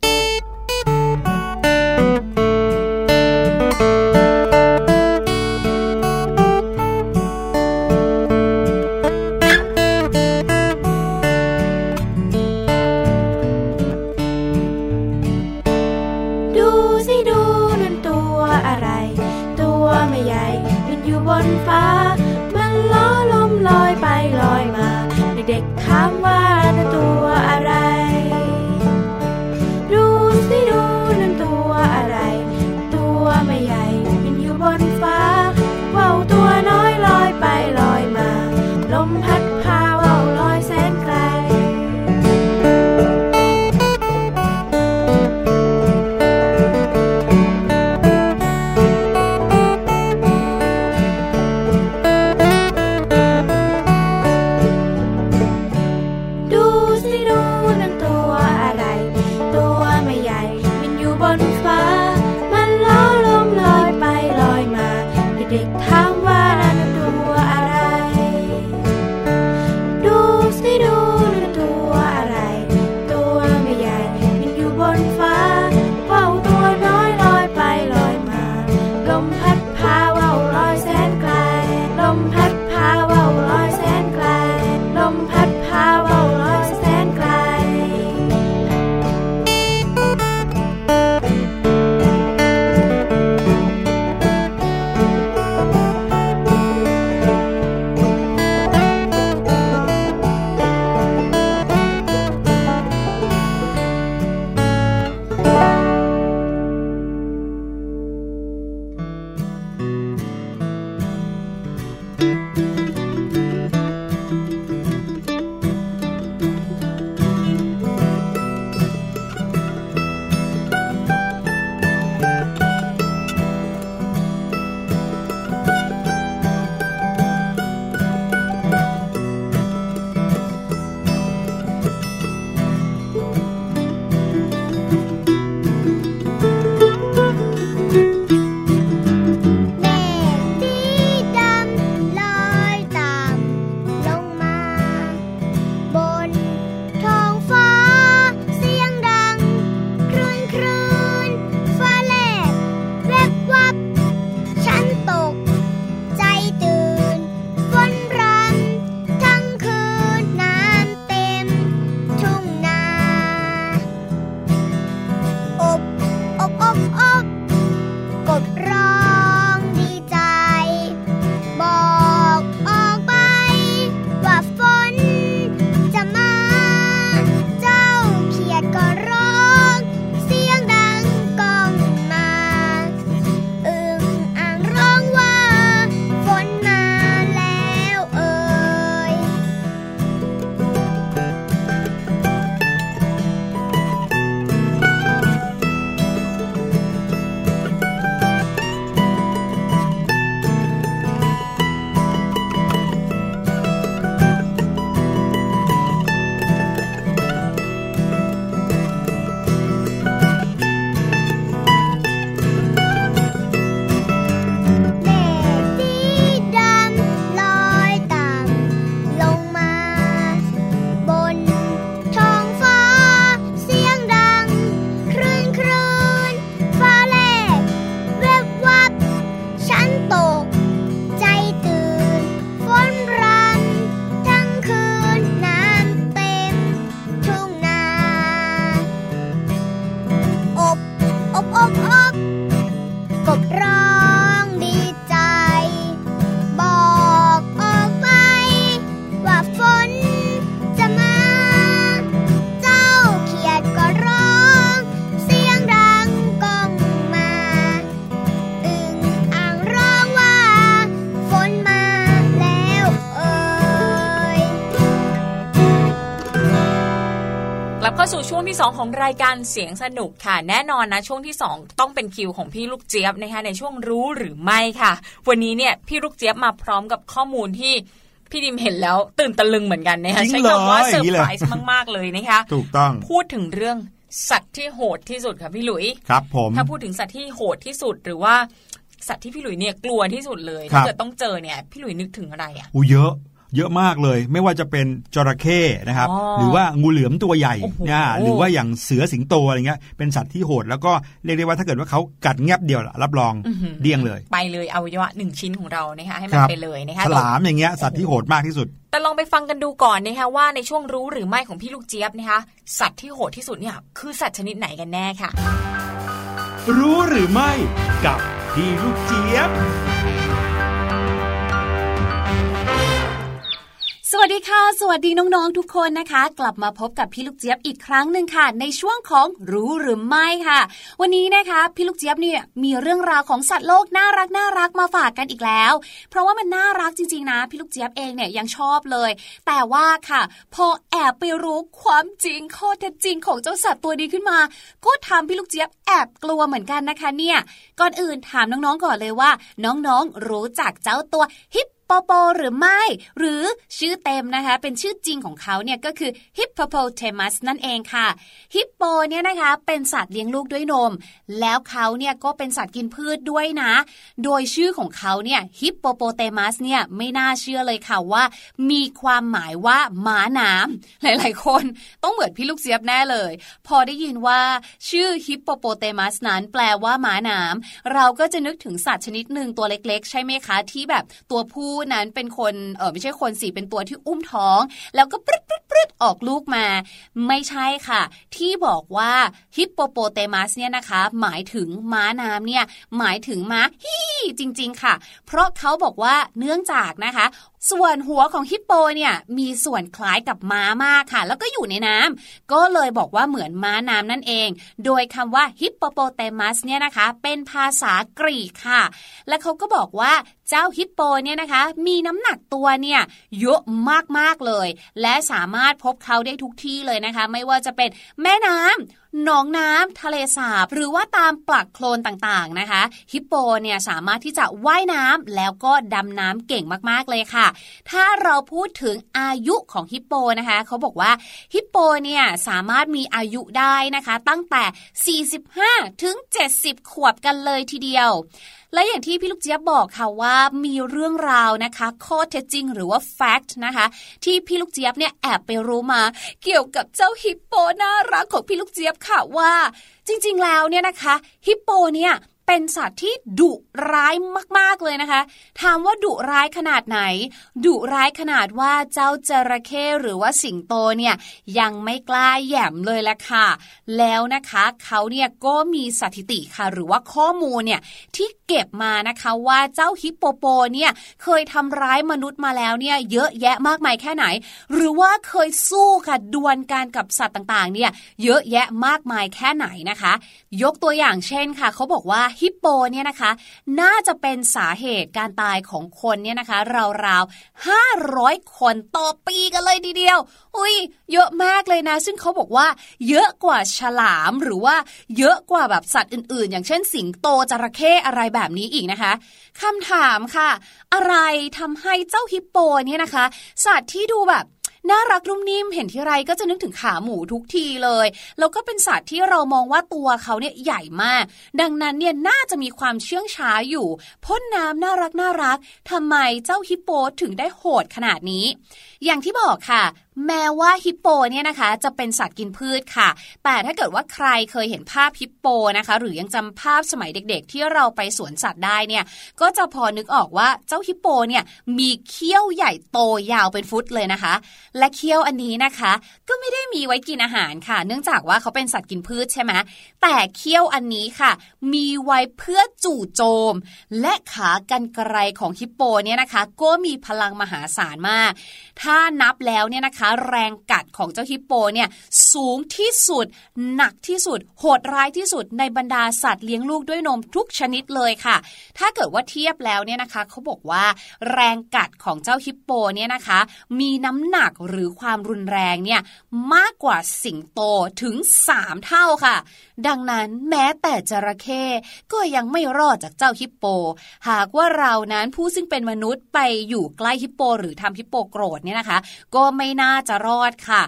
2 ของรายการเสียงสนุกค่ะ แน่นอนนะช่วงที่ 2 ต้องเป็นคิวของพี่ลูกเจี๊ยบนะคะในช่วงรู้หรือไม่ค่ะ วันนี้เนี่ยพี่ลูกเจี๊ยบมาพร้อมกับข้อมูลที่พี่ดิมเห็นแล้วตื่นตะลึงเหมือนกันนะคะจริงใช้คำว่าเหรอเซออย่างนี้ร์เลยไพรส์มาก ๆ เลยนะคะถูกต้องพูดถึงเรื่องสัตว์ที่โหดที่สุดค่ะพี่หลุยครับผมถ้าพูดถึงสัตว์ที่โหดที่สุดหรือว่าสัตว์ที่พี่หลุยเนี่ยกลัวที่สุดเลยครัถ้าบเกิดต้องเจอเนี่ยพี่หลุยนึกถึงอะไรอะอูเยอะ เยอะมากเลย ไม่ว่าจะเป็นจระเข้นะครับอ๋อหรือว่างูเหลือมตัวใหญ่โอ้โหนะหรือว่าอย่างเสือสิงโตอะไรเงี้ยเป็นสัตว์ที่โหดแล้วก็เรียกได้ว่าถ้าเกิดว่าเขากัดแงบเดียวรับรองอื้อหือเดี้ยงเลย ไปเลยอวัยวะหนึ่งชิ้นของเรานะคะให้คมันรับไปเลยนะคะฉลามอย่างเงี้ยสัตว์ที่โหดมากที่สุดแต่ลองไปฟังกันดูก่อนนะคะว่าในช่วงรู้หรือไม่ของพี่ลูกเจี๊ยบนะคะสัตว์ที่โหดที่สุดเนี่ยคือสัตว์ชนิดไหนกันแน่ค่ะ รู้หรือไม่กับพี่ลูกเจี๊ยบ สวัสดีค่ะ สวัสดีน้องๆทุกคนนะคะ กลับมาพบกับพี่ลูกเจี๊ยบอีกครั้งหนึ่งค่ะ ในช่วงของรู้หรือไม่ค่ะ วันนี้นะคะพี่ลูกเจี๊ยบเนี่ยมีเรื่องราวของสัตว์โลกน่ารักน่ารักมาฝากกันอีกแล้ว เพราะว่ามันน่ารักจริงๆนะพี่ลูกเจี๊ยบเองเนี่ยยังชอบเลย แต่ว่าค่ะ พอแอบไปรู้ความจริงข้อเท็จจริงของเจ้าสัตว์ตัวนี้ขึ้นมา ก็ทำพี่ลูกเจี๊ยบแอบกลัวเหมือนกันนะคะเนี่ยก่อนอื่นถามน้องๆก่อนเลยว่า น้องๆรู้จักเจ้าตัวฮิป ปโปหรือไม่ หรือชื่อเต็มนะคะ เป็นชื่อจริงของเขาเนี่ยก็คือฮิปโปโปเทมัสนั่นเองค่ะ ฮิปโปเนี่ยนะคะเป็นสัตว์เลี้ยงลูกด้วยนม แล้วเขาเนี่ยก็เป็นสัตว์กินพืชด้วยนะ โดยชื่อของเขาเนี่ยฮิปโปโปเตมัสเนี่ยไม่น่าเชื่อเลยค่ะว่า มีความหมายว่าม้าน้ำหลาย ๆ คนต้องเหมือนพี่ลูกเสียบแน่เลย พอได้ยินว่าชื่อฮิปโปโปเตมัสนั้นแปลว่าม้าน้ำเราก็จะนึกถึงสัตว์ชนิดหนึ่งตัวเล็ก ๆ ใช่ไหมคะ ที่แบบตัวผู้นั้นเป็นคนเออไม่ใช่คนสิเป็นตัวที่อุ้มท้อง แล้วก็ปรึดปรึดปรึดออกลูกมา ไม่ใช่ค่ะ ที่บอกว่าฮิปโปโปเตมัสเนี่ยนะคะ หมายถึงม้าน้ำเนี่ยหมายถึงม้าฮี่จริง ๆ ค่ะ เพราะเขาบอกว่าเนื่องจากนะคะส่วนหัวของฮิปโปเนี่ยมีส่วนคล้ายกับม้ามากค่ะ แล้วก็อยู่ในน้ำก็เลยบอกว่าเหมือนม้าน้ำนั่นเอง โดยคำว่าฮิปโปโปเตมัสเนี่ยนะคะ เป็นภาษากรีกค่ะ และเขาก็บอกว่าเจ้าฮิปโปเนี่ยนะคะ มีน้ำหนักตัวเนี่ยเยอะมากๆเลย และสามารถพบเขาได้ทุกที่เลยนะคะ ไม่ว่าจะเป็นแม่น้ำหนองน้ำทะเลสาบ หรือว่าตามปลักโคลนต่างๆนะคะ ฮิปโปเนี่ยสามารถที่จะว่ายน้ำแล้วก็ดำน้ำเก่งมากๆเลยค่ะ ถ้าเราพูดถึงอายุของฮิปโปนะคะเขาบอกว่าฮิปโปเนี่ยสามารถมีอายุได้นะคะ ตั้งแต่ 45 ถึง 70 ขวบกันเลยทีเดียว และอย่างที่พี่ลูกเจี๊ยบบอกค่ะว่ามีเรื่องราวนะคะ ข้อเท็จจริงหรือว่าแฟกต์นะคะ ที่พี่ลูกเจี๊ยบเนี่ยแอบไปรู้มา เกี่ยวกับเจ้าฮิปโปน่ารักของพี่ลูกเจี๊ยบค่ะว่า จริง ๆ แล้วเนี่ยนะคะฮิปโปเนี่ย เป็นสัตว์ที่ดุร้ายมากๆเลยนะคะ ถามว่าดุร้ายขนาดไหน ดุร้ายขนาดว่าเจ้าจระเข้หรือว่าสิงโตเนี่ยยังไม่กล้าแหย่มเลยแหละค่ะ แล้วนะคะเขาเนี่ยก็มีสถิติค่ะ หรือว่าข้อมูลเนี่ยที่เก็บมานะคะว่าเจ้าฮิปโปโปเนี่ยเคยทำร้ายมนุษย์มาแล้วเนี่ยเยอะแยะมากมายแค่ไหน หรือว่าเคยสู้ค่ะดวลกันกับสัตว์ต่างๆเนี่ยเยอะแยะมากมายแค่ไหนนะคะ ยกตัวอย่างเช่นค่ะเขาบอกว่าฮิปโปเนี่ยนะคะ น่าจะเป็นสาเหตุการตายของคนเนี่ยนะคะราวๆ 500 คนต่อปีกันเลยทีเดียว อุ้ยเยอะมากเลยนะ ซึ่งเขาบอกว่า เยอะกว่าฉลามหรือว่าเยอะกว่าแบบสัตว์อื่นๆ อย่างเช่นสิงโตจระเข้อะไรแบบนี้อีกนะคะคำถามค่ะ อะไรทำให้เจ้าฮิปโปเนี่ยนะคะ สัตว์ที่ดูแบบ น่ารักนุ่มนิ่มเห็นที่ไรก็จะนึกถึงขาหมูทุกทีเลย แล้วก็เป็นสัตว์ที่เรามองว่าตัวเขาเนี่ยใหญ่มาก ดังนั้นเนี่ยน่าจะมีความเชื่องช้าอยู่พ่นน้ำน่ารักน่ารักทำไมเจ้าฮิปโปถึงได้โหดขนาดนี้ อย่างที่บอกค่ะ แม้ว่าฮิปโปเนี่ยนะคะจะเป็นสัตว์กินพืชค่ะ แต่ถ้าเกิดว่าใครเคยเห็นภาพฮิปโปนะคะ หรือยังจำภาพสมัยเด็กๆ ที่เราไปสวนสัตว์ได้เนี่ย ก็จะพอนึกออกว่าเจ้าฮิปโปเนี่ยมีเขี้ยวใหญ่โตยาวเป็นฟุตเลยนะคะ และเขี้ยวอันนี้นะคะ ก็ไม่ได้มีไว้กินอาหารค่ะ เนื่องจากว่าเขาเป็นสัตว์กินพืชใช่ไหมแต่เขี้ยวอันนี้ค่ะ มีไว้เพื่อจู่โจม และขากรรไกรของฮิปโปเนี่ยนะคะ ก็มีพลังมหาศาลมาก ถ้านับแล้วเนี่ยนะคะแรงกัดของเจ้าฮิปโปเนี่ยสูงที่สุด หนักที่สุด โหดร้ายที่สุดในบรรดาสัตว์เลี้ยงลูกด้วยนมทุกชนิดเลยค่ะ ถ้าเกิดว่าเทียบแล้วเนี่ยนะคะเขาบอกว่า แรงกัดของเจ้าฮิปโปเนี่ยนะคะ มีน้ำหนักหรือความรุนแรงเนี่ยมากกว่าสิงโตถึง 3 เท่าค่ะ ดังนั้นแม้แต่จระเข้ก็ยังไม่รอดจากเจ้าฮิปโป หากว่าเรานั้นผู้ซึ่งเป็นมนุษย์ไปอยู่ใกล้ฮิปโป หรือทำฮิปโปโกรธเนี่ยนะคะ ก็ไม่น่าจะรอดค่ะ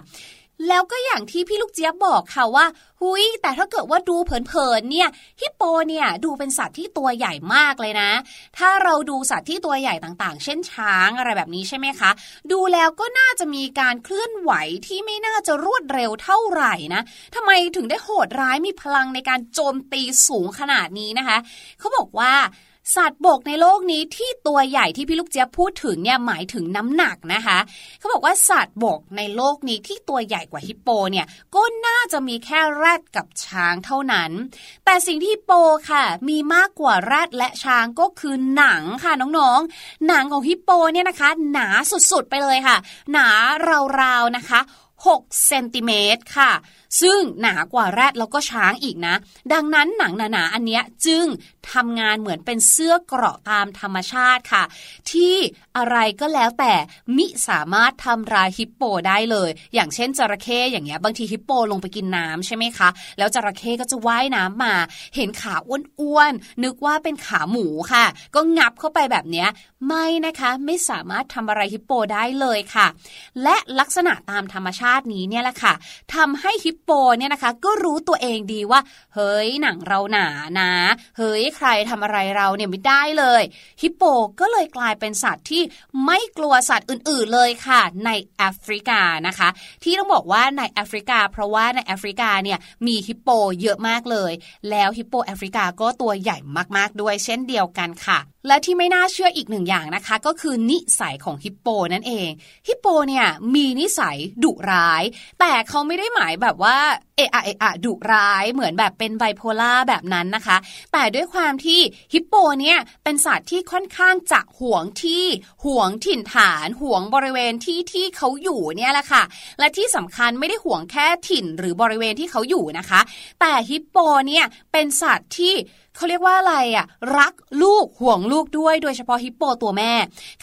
แล้วก็อย่างที่พี่ลูกเจี๊ยบบอกค่ะว่า หุยแต่ถ้าเกิดว่าดูเผินๆเนี่ยฮิปโปเนี่ยดูเป็นสัตว์ที่ตัวใหญ่มากเลยนะ ถ้าเราดูสัตว์ที่ตัวใหญ่ต่างๆ เช่นช้างอะไรแบบนี้ใช่ไหมคะ ดูแล้วก็น่าจะมีการเคลื่อนไหวที่ไม่น่าจะรวดเร็วเท่าไหร่นะทำไมถึงได้โหดร้ายมีพลังในการโจมตีสูงขนาดนี้นะคะ เขาบอกว่า สัตว์บกในโลกนี้ที่ตัวใหญ่ที่พี่ลูกเจี๊ยบพูดถึงเนี่ยหมายถึงน้ำหนักนะคะเขาบอกว่าสัตว์บกในโลกนี้ที่ตัวใหญ่กว่าฮิปโปเนี่ยก็น่าจะมีแค่แรดกับช้างเท่านั้น แต่สิ่งที่ฮิปโปค่ะ มีมากกว่าแรดและช้างก็คือหนังค่ะน้องๆ หนังของฮิปโปเนี่ยนะคะ หนาสุดๆไปเลยค่ะ หนาราวๆนะคะ6เซนติเมตรค่ะ ซึ่งหนากว่าแรดแล้วก็ช้างอีกนะ ดังนั้นหนังหนาๆอันเนี้ยจึงทำงานเหมือนเป็นเสื้อเกราะตามธรรมชาติค่ะ ที่อะไรก็แล้วแต่มิสามารถทำรายฮิปโปได้เลย อย่างเช่นจระเข้อย่างเงี้ยบางทีฮิปโปลงไปกินน้ำใช่ไหมคะ แล้วจระเข้ก็จะว่ายน้ำมา เห็นขาอ้วนๆนึกว่าเป็นขาหมูค่ะ ก็งับเข้าไปแบบเนี้ยไม่นะคะไม่สามารถทำอะไรฮิปโปได้เลยค่ะ และลักษณะตามธรรมชาตินี้เนี่ยแหละค่ะทำให้ฮิปโปเนี่ยนะคะ ก็รู้ตัวเองดีว่า เฮ้ยหนังเราหนานะ เฮ้ยใครทำอะไรเราเนี่ยไม่ได้เลย ฮิปโปก็เลยกลายเป็นสัตว์ที่ไม่กลัวสัตว์อื่น ๆเลยค่ะ ในแอฟริกานะคะ ที่ต้องบอกว่าในแอฟริกา เพราะว่าในแอฟริกาเนี่ยมีฮิปโปเยอะมากเลย แล้วฮิปโปแอฟริกาก็ตัวใหญ่มากๆด้วยเช่นเดียวกันค่ะและที่ไม่น่าเชื่ออีกหนึ่งอย่างนะคะ ก็คือนิสัยของฮิปโปนั่นเอง ฮิปโปเนี่ยมีนิสัยดุร้าย แต่เขาไม่ได้หมายแบบว่าเอะอะเอะอะดุร้ายเหมือนแบบเป็นไบโพล่าแบบนั้นนะคะ แต่ด้วยความที่ฮิปโปเนี่ยเป็นสัตว์ที่ค่อนข้างจะหวงที่หวงถิ่นฐานหวงบริเวณที่ที่เขาอยู่เนี่ยแหละค่ะ และที่สำคัญไม่ได้หวงแค่ถิ่นหรือบริเวณที่เขาอยู่นะคะ แต่ฮิปโปเนี่ยเป็นสัตว์ที่เขาเรียกว่าอะไรอะ รักลูกห่วงลูกด้วย โดยเฉพาะฮิปโปตัวแม่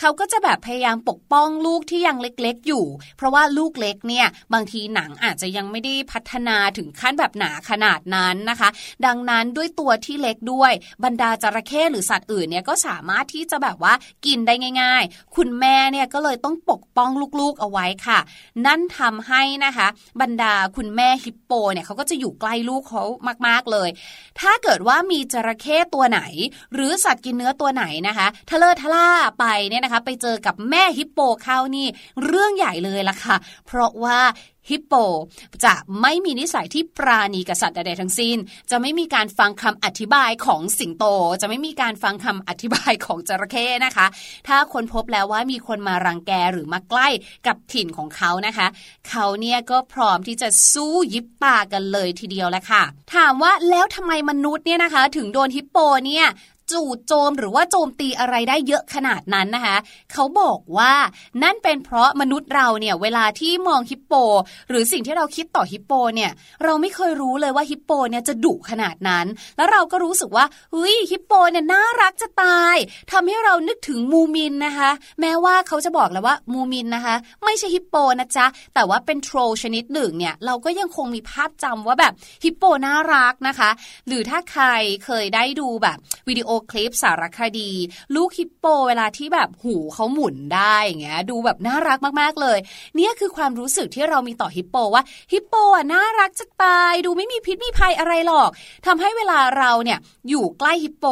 เขาก็จะแบบพยายามปกป้องลูกที่ยังเล็กๆอยู่ เพราะว่าลูกเล็กเนี่ย บางทีหนังอาจจะยังไม่ได้พัฒนาถึงขั้นแบบหนาขนาดนั้นนะคะ ดังนั้นด้วยตัวที่เล็กด้วย บรรดาจระเข้หรือสัตว์อื่นเนี่ยก็สามารถที่จะแบบว่ากินได้ง่าย ๆ คุณแม่เนี่ยก็เลยต้องปกป้องลูกๆเอาไว้ค่ะ นั่นทำให้นะคะ บรรดาคุณแม่ฮิปโปเนี่ยเขาก็จะอยู่ใกล้ลูกเขามาก ๆเลย ถ้าเกิดว่ามีจระระเข้ตัวไหน หรือสัตว์กินเนื้อตัวไหนนะคะทะเลทะล่าไปเนี่ยนะคะ ไปเจอกับแม่ฮิปโปเข้านี่เรื่องใหญ่เลยล่ะค่ะ เพราะว่า ฮิปโป จะไม่มีนิสัยที่ปราณีกับสัตว์ใดๆทั้งสิ้น จะไม่มีการฟังคำอธิบายของสิงโต จะไม่มีการฟังคำอธิบายของจระเข้นะคะ ถ้าคนพบแล้วว่ามีคนมารังแกหรือมาใกล้กับถิ่นของเขานะคะ เขาเนี่ยก็พร้อมที่จะสู้ยิบตากันเลยทีเดียวแหละค่ะ ถามว่าแล้วทำไมมนุษย์เนี่ยนะคะ ถึงโดนฮิปโปเนี่ย จู่โจมหรือว่าโจมตีอะไรได้เยอะขนาดนั้นนะคะ เขาบอกว่านั่นเป็นเพราะมนุษย์เราเนี่ยเวลาที่มองฮิปโป หรือสิ่งที่เราคิดต่อฮิปโปเนี่ยเราไม่เคยรู้เลยว่าฮิปโปเนี่ยจะดุขนาดนั้น แล้วเราก็รู้สึกว่าเฮ้ยฮิปโปเนี่ยน่ารักจะตายทำให้เรานึกถึงมูมินนะคะ แม้ว่าเขาจะบอกแล้วว่ามูมินนะคะ ไม่ใช่ฮิปโปนะจ๊ะแต่ว่าเป็นโทรชนิดหนึ่งเนี่ยเราก็ยังคงมีภาพจำว่าแบบฮิปโปน่ารักนะคะ หรือถ้าใครเคยได้ดูแบบวิดีโอคลิปสารคดี ลูกฮิปโปเวลาที่แบบหูเขาหมุนได้อย่างเงี้ยดูแบบน่ารักมากๆเลย เนี่ยคือความรู้สึกที่เรามีต่อฮิปโปว่าฮิปโปอะน่ารักจะตายดูไม่มีพิษมีภัยอะไรหรอกทำให้เวลาเราเนี่ยอยู่ใกล้ฮิปโป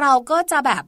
เราก็จะแบบ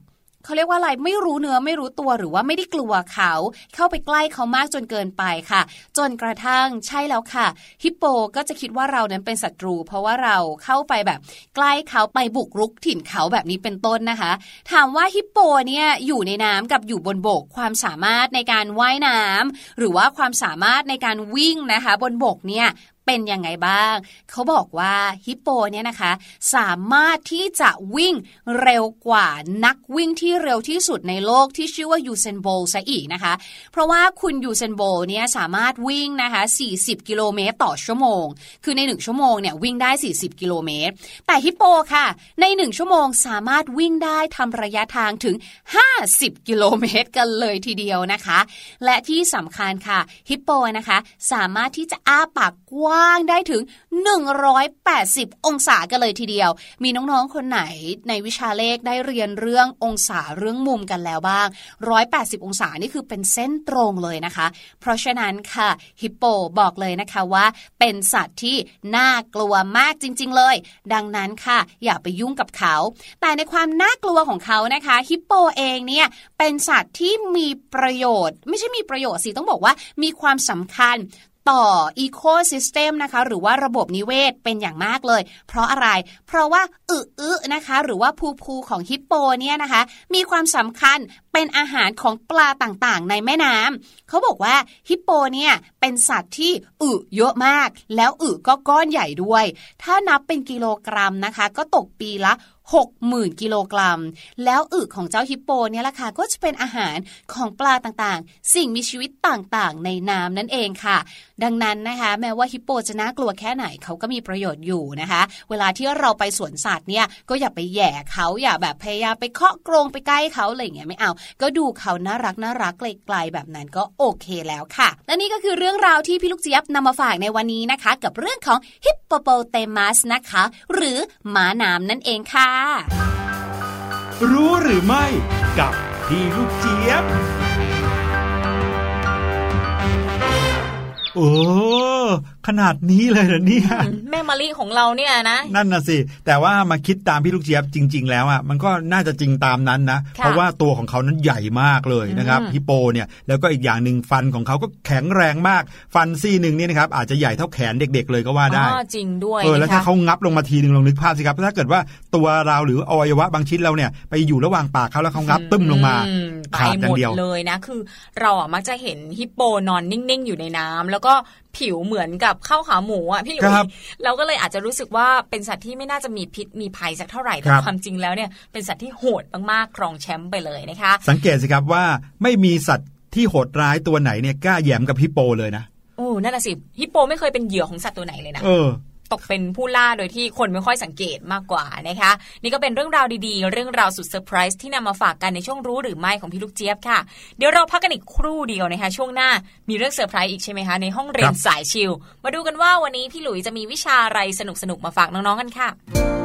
เขาเรียกว่าอะไรไม่รู้เนื้อไม่รู้ตัวหรือว่าไม่ได้กลัวเขา เข้าไปใกล้เขามากจนเกินไปค่ะ จนกระทั่งใช่แล้วค่ะ ฮิปโปก็จะคิดว่าเรานั้นเป็นศัตรู เพราะว่าเราเข้าไปแบบใกล้เขาไปบุกรุกถิ่นเขาแบบนี้เป็นต้นนะคะ ถามว่าฮิปโปเนี่ยอยู่ในน้ำกับอยู่บนบกความสามารถในการว่ายน้ำหรือว่าความสามารถในการวิ่งนะคะ บนบกเนี่ย เป็นยังไงบ้าง เขาบอกว่าฮิปโปเนี่ยนะคะ สามารถที่จะวิ่งเร็วกว่านักวิ่งที่เร็วที่สุดในโลกที่ชื่อว่ายูเซนโบลซะอีกนะคะ เพราะว่าคุณยูเซนโบลเนี่ยสามารถวิ่งนะคะ 40 กิโลเมตรต่อชั่วโมง คือใน 1 ชั่วโมงเนี่ยวิ่งได้ 40 กิโลเมตร แต่ฮิปโปค่ะ ใน 1 ชั่วโมงสามารถวิ่งได้ทำระยะทางถึง 50 กิโลเมตรกันเลยทีเดียวนะคะ และที่สำคัญค่ะฮิปโปนะคะสามารถที่จะอ้าปากกว้างได้ถึง 180 องศากันเลยทีเดียว มีน้องๆคนไหนในวิชาเลขได้เรียนเรื่ององศาเรื่องมุมกันแล้วบ้าง 180 องศานี่คือเป็นเส้นตรงเลยนะคะ เพราะฉะนั้นค่ะฮิปโปบอกเลยนะคะว่า เป็นสัตว์ที่น่ากลัวมากจริง ๆ เลย ดังนั้นค่ะอย่าไปยุ่งกับเขา แต่ในความน่ากลัวของเขานะคะฮิปโปเองเนี่ยเป็นสัตว์ที่มีประโยชน์ ไม่ใช่มีประโยชน์สิต้องบอกว่ามีความสำคัญ ต่ออีโคซิสเต็มนะคะ หรือว่าระบบนิเวศเป็นอย่างมากเลย เพราะอะไร เพราะว่าอึอึนะคะ หรือว่าภูภูของฮิปโปเนี่ยนะคะ มีความสำคัญเป็นอาหารของปลาต่างๆ ในแม่น้ำเขาบอกว่าฮิปโปเนี่ยเป็นสัตว์ที่อึเยอะมาก แล้วอึก็ก้อนใหญ่ด้วย ถ้านับเป็นกิโลกรัมนะคะ ก็ตกปีละ 60,000 กิโลกรัม แล้วอึของเจ้าฮิปโปเนี่ยล่ะค่ะก็จะเป็นอาหารของปลาต่างๆ สิ่งมีชีวิตต่างๆ ในน้ำนั่นเองค่ะ ดังนั้นนะคะแม้ว่าฮิปโปจะน่ากลัวแค่ไหนเขาก็มีประโยชน์อยู่นะคะ เวลาที่เราไปสวนสัตว์เนี่ยก็อย่าไปแย่เขาอย่าแบบพยายามไปเคาะกรงไปใกล้เขาอะไรเงี้ยไม่เอา ก็ดูเขาน่ารักน่ารักไกลๆแบบนั้นก็โอเคแล้วค่ะ และนี่ก็คือเรื่องราวที่พี่ลูกจี๊ยบนำมาฝากในวันนี้นะคะ กับเรื่องของฮิปโปโปเตมัสนะคะ หรือหมาน้ำนั่นเองค่ะรู้หรือไม่กับพี่ลูกเจี๊ยบ โอ้ ขนาดนี้เลยเหรอเนี่ยแม่มะลิของเราเนี่ยนะนั่นน่ะสิแต่ว่ามาคิดตามพี่ลูกเจี๊ยบจริง ๆ แล้วอะมันก็น่าจะจริงตามนั้นนะ เพราะว่าตัวของเขานั้นใหญ่มากเลยนะครับฮิโปเนี่ยแล้วก็อีกอย่างหนึ่งฟันของเขาก็แข็งแรงมากฟันซี่หนึ่งเนี่ยนะครับอาจจะใหญ่เท่าแขนเด็ก ๆ เลยก็ว่าได้จริงด้วยเออแล้วถ้าเขางับลงมาทีหนึ่งลองนึกภาพสิครับถ้าเกิดว่าตัวเราหรืออวัยวะบางชิ้นเราเนี่ยไปอยู่ระหว่างปากเขาแล้วเขางับตึมลงมาขาดอย่างเดียวเลยนะ คือ เราอะมักจะเห็นฮิโปนอนนิ่งๆอยู่ในน้ำ แล้วก็ผิวเหมือนกับข้าวขาหมูอะพี่หลุยเราก็เลยอาจจะรู้สึกว่าเป็นสัตว์ที่ไม่น่าจะมีพิษมีภัยสักเท่าไหร่แต่ความจริงแล้วเนี่ยเป็นสัตว์ที่โหดมากๆครองแชมป์ไปเลยนะคะ สังเกตสิครับว่าไม่มีสัตว์ที่โหดร้ายตัวไหนเนี่ยกล้าแยมกับฮิปโปเลยนะโอ้นั่นน่ะสิฮิปโปไม่เคยเป็นเหยื่อของสัตว์ตัวไหนเลยนะเออ ตกเป็นผู้ล่าโดยที่คนไม่ค่อยสังเกตมากกว่านะคะ นี่ก็เป็นเรื่องราวดีๆ เรื่องราวสุดเซอร์ไพรส์ที่นำมาฝากกันในช่วงรู้หรือไม่ของพี่ลูกเจี๊ยบค่ะ เดี๋ยวเราพักกันอีกครู่เดียวนะคะ ช่วงหน้ามีเรื่องเซอร์ไพรส์อีกใช่ไหมคะ ในห้องเรียนสายชิลมาดูกันว่าวันนี้พี่หลุยจะมีวิชาอะไรสนุกๆมาฝากน้องๆกันค่ะ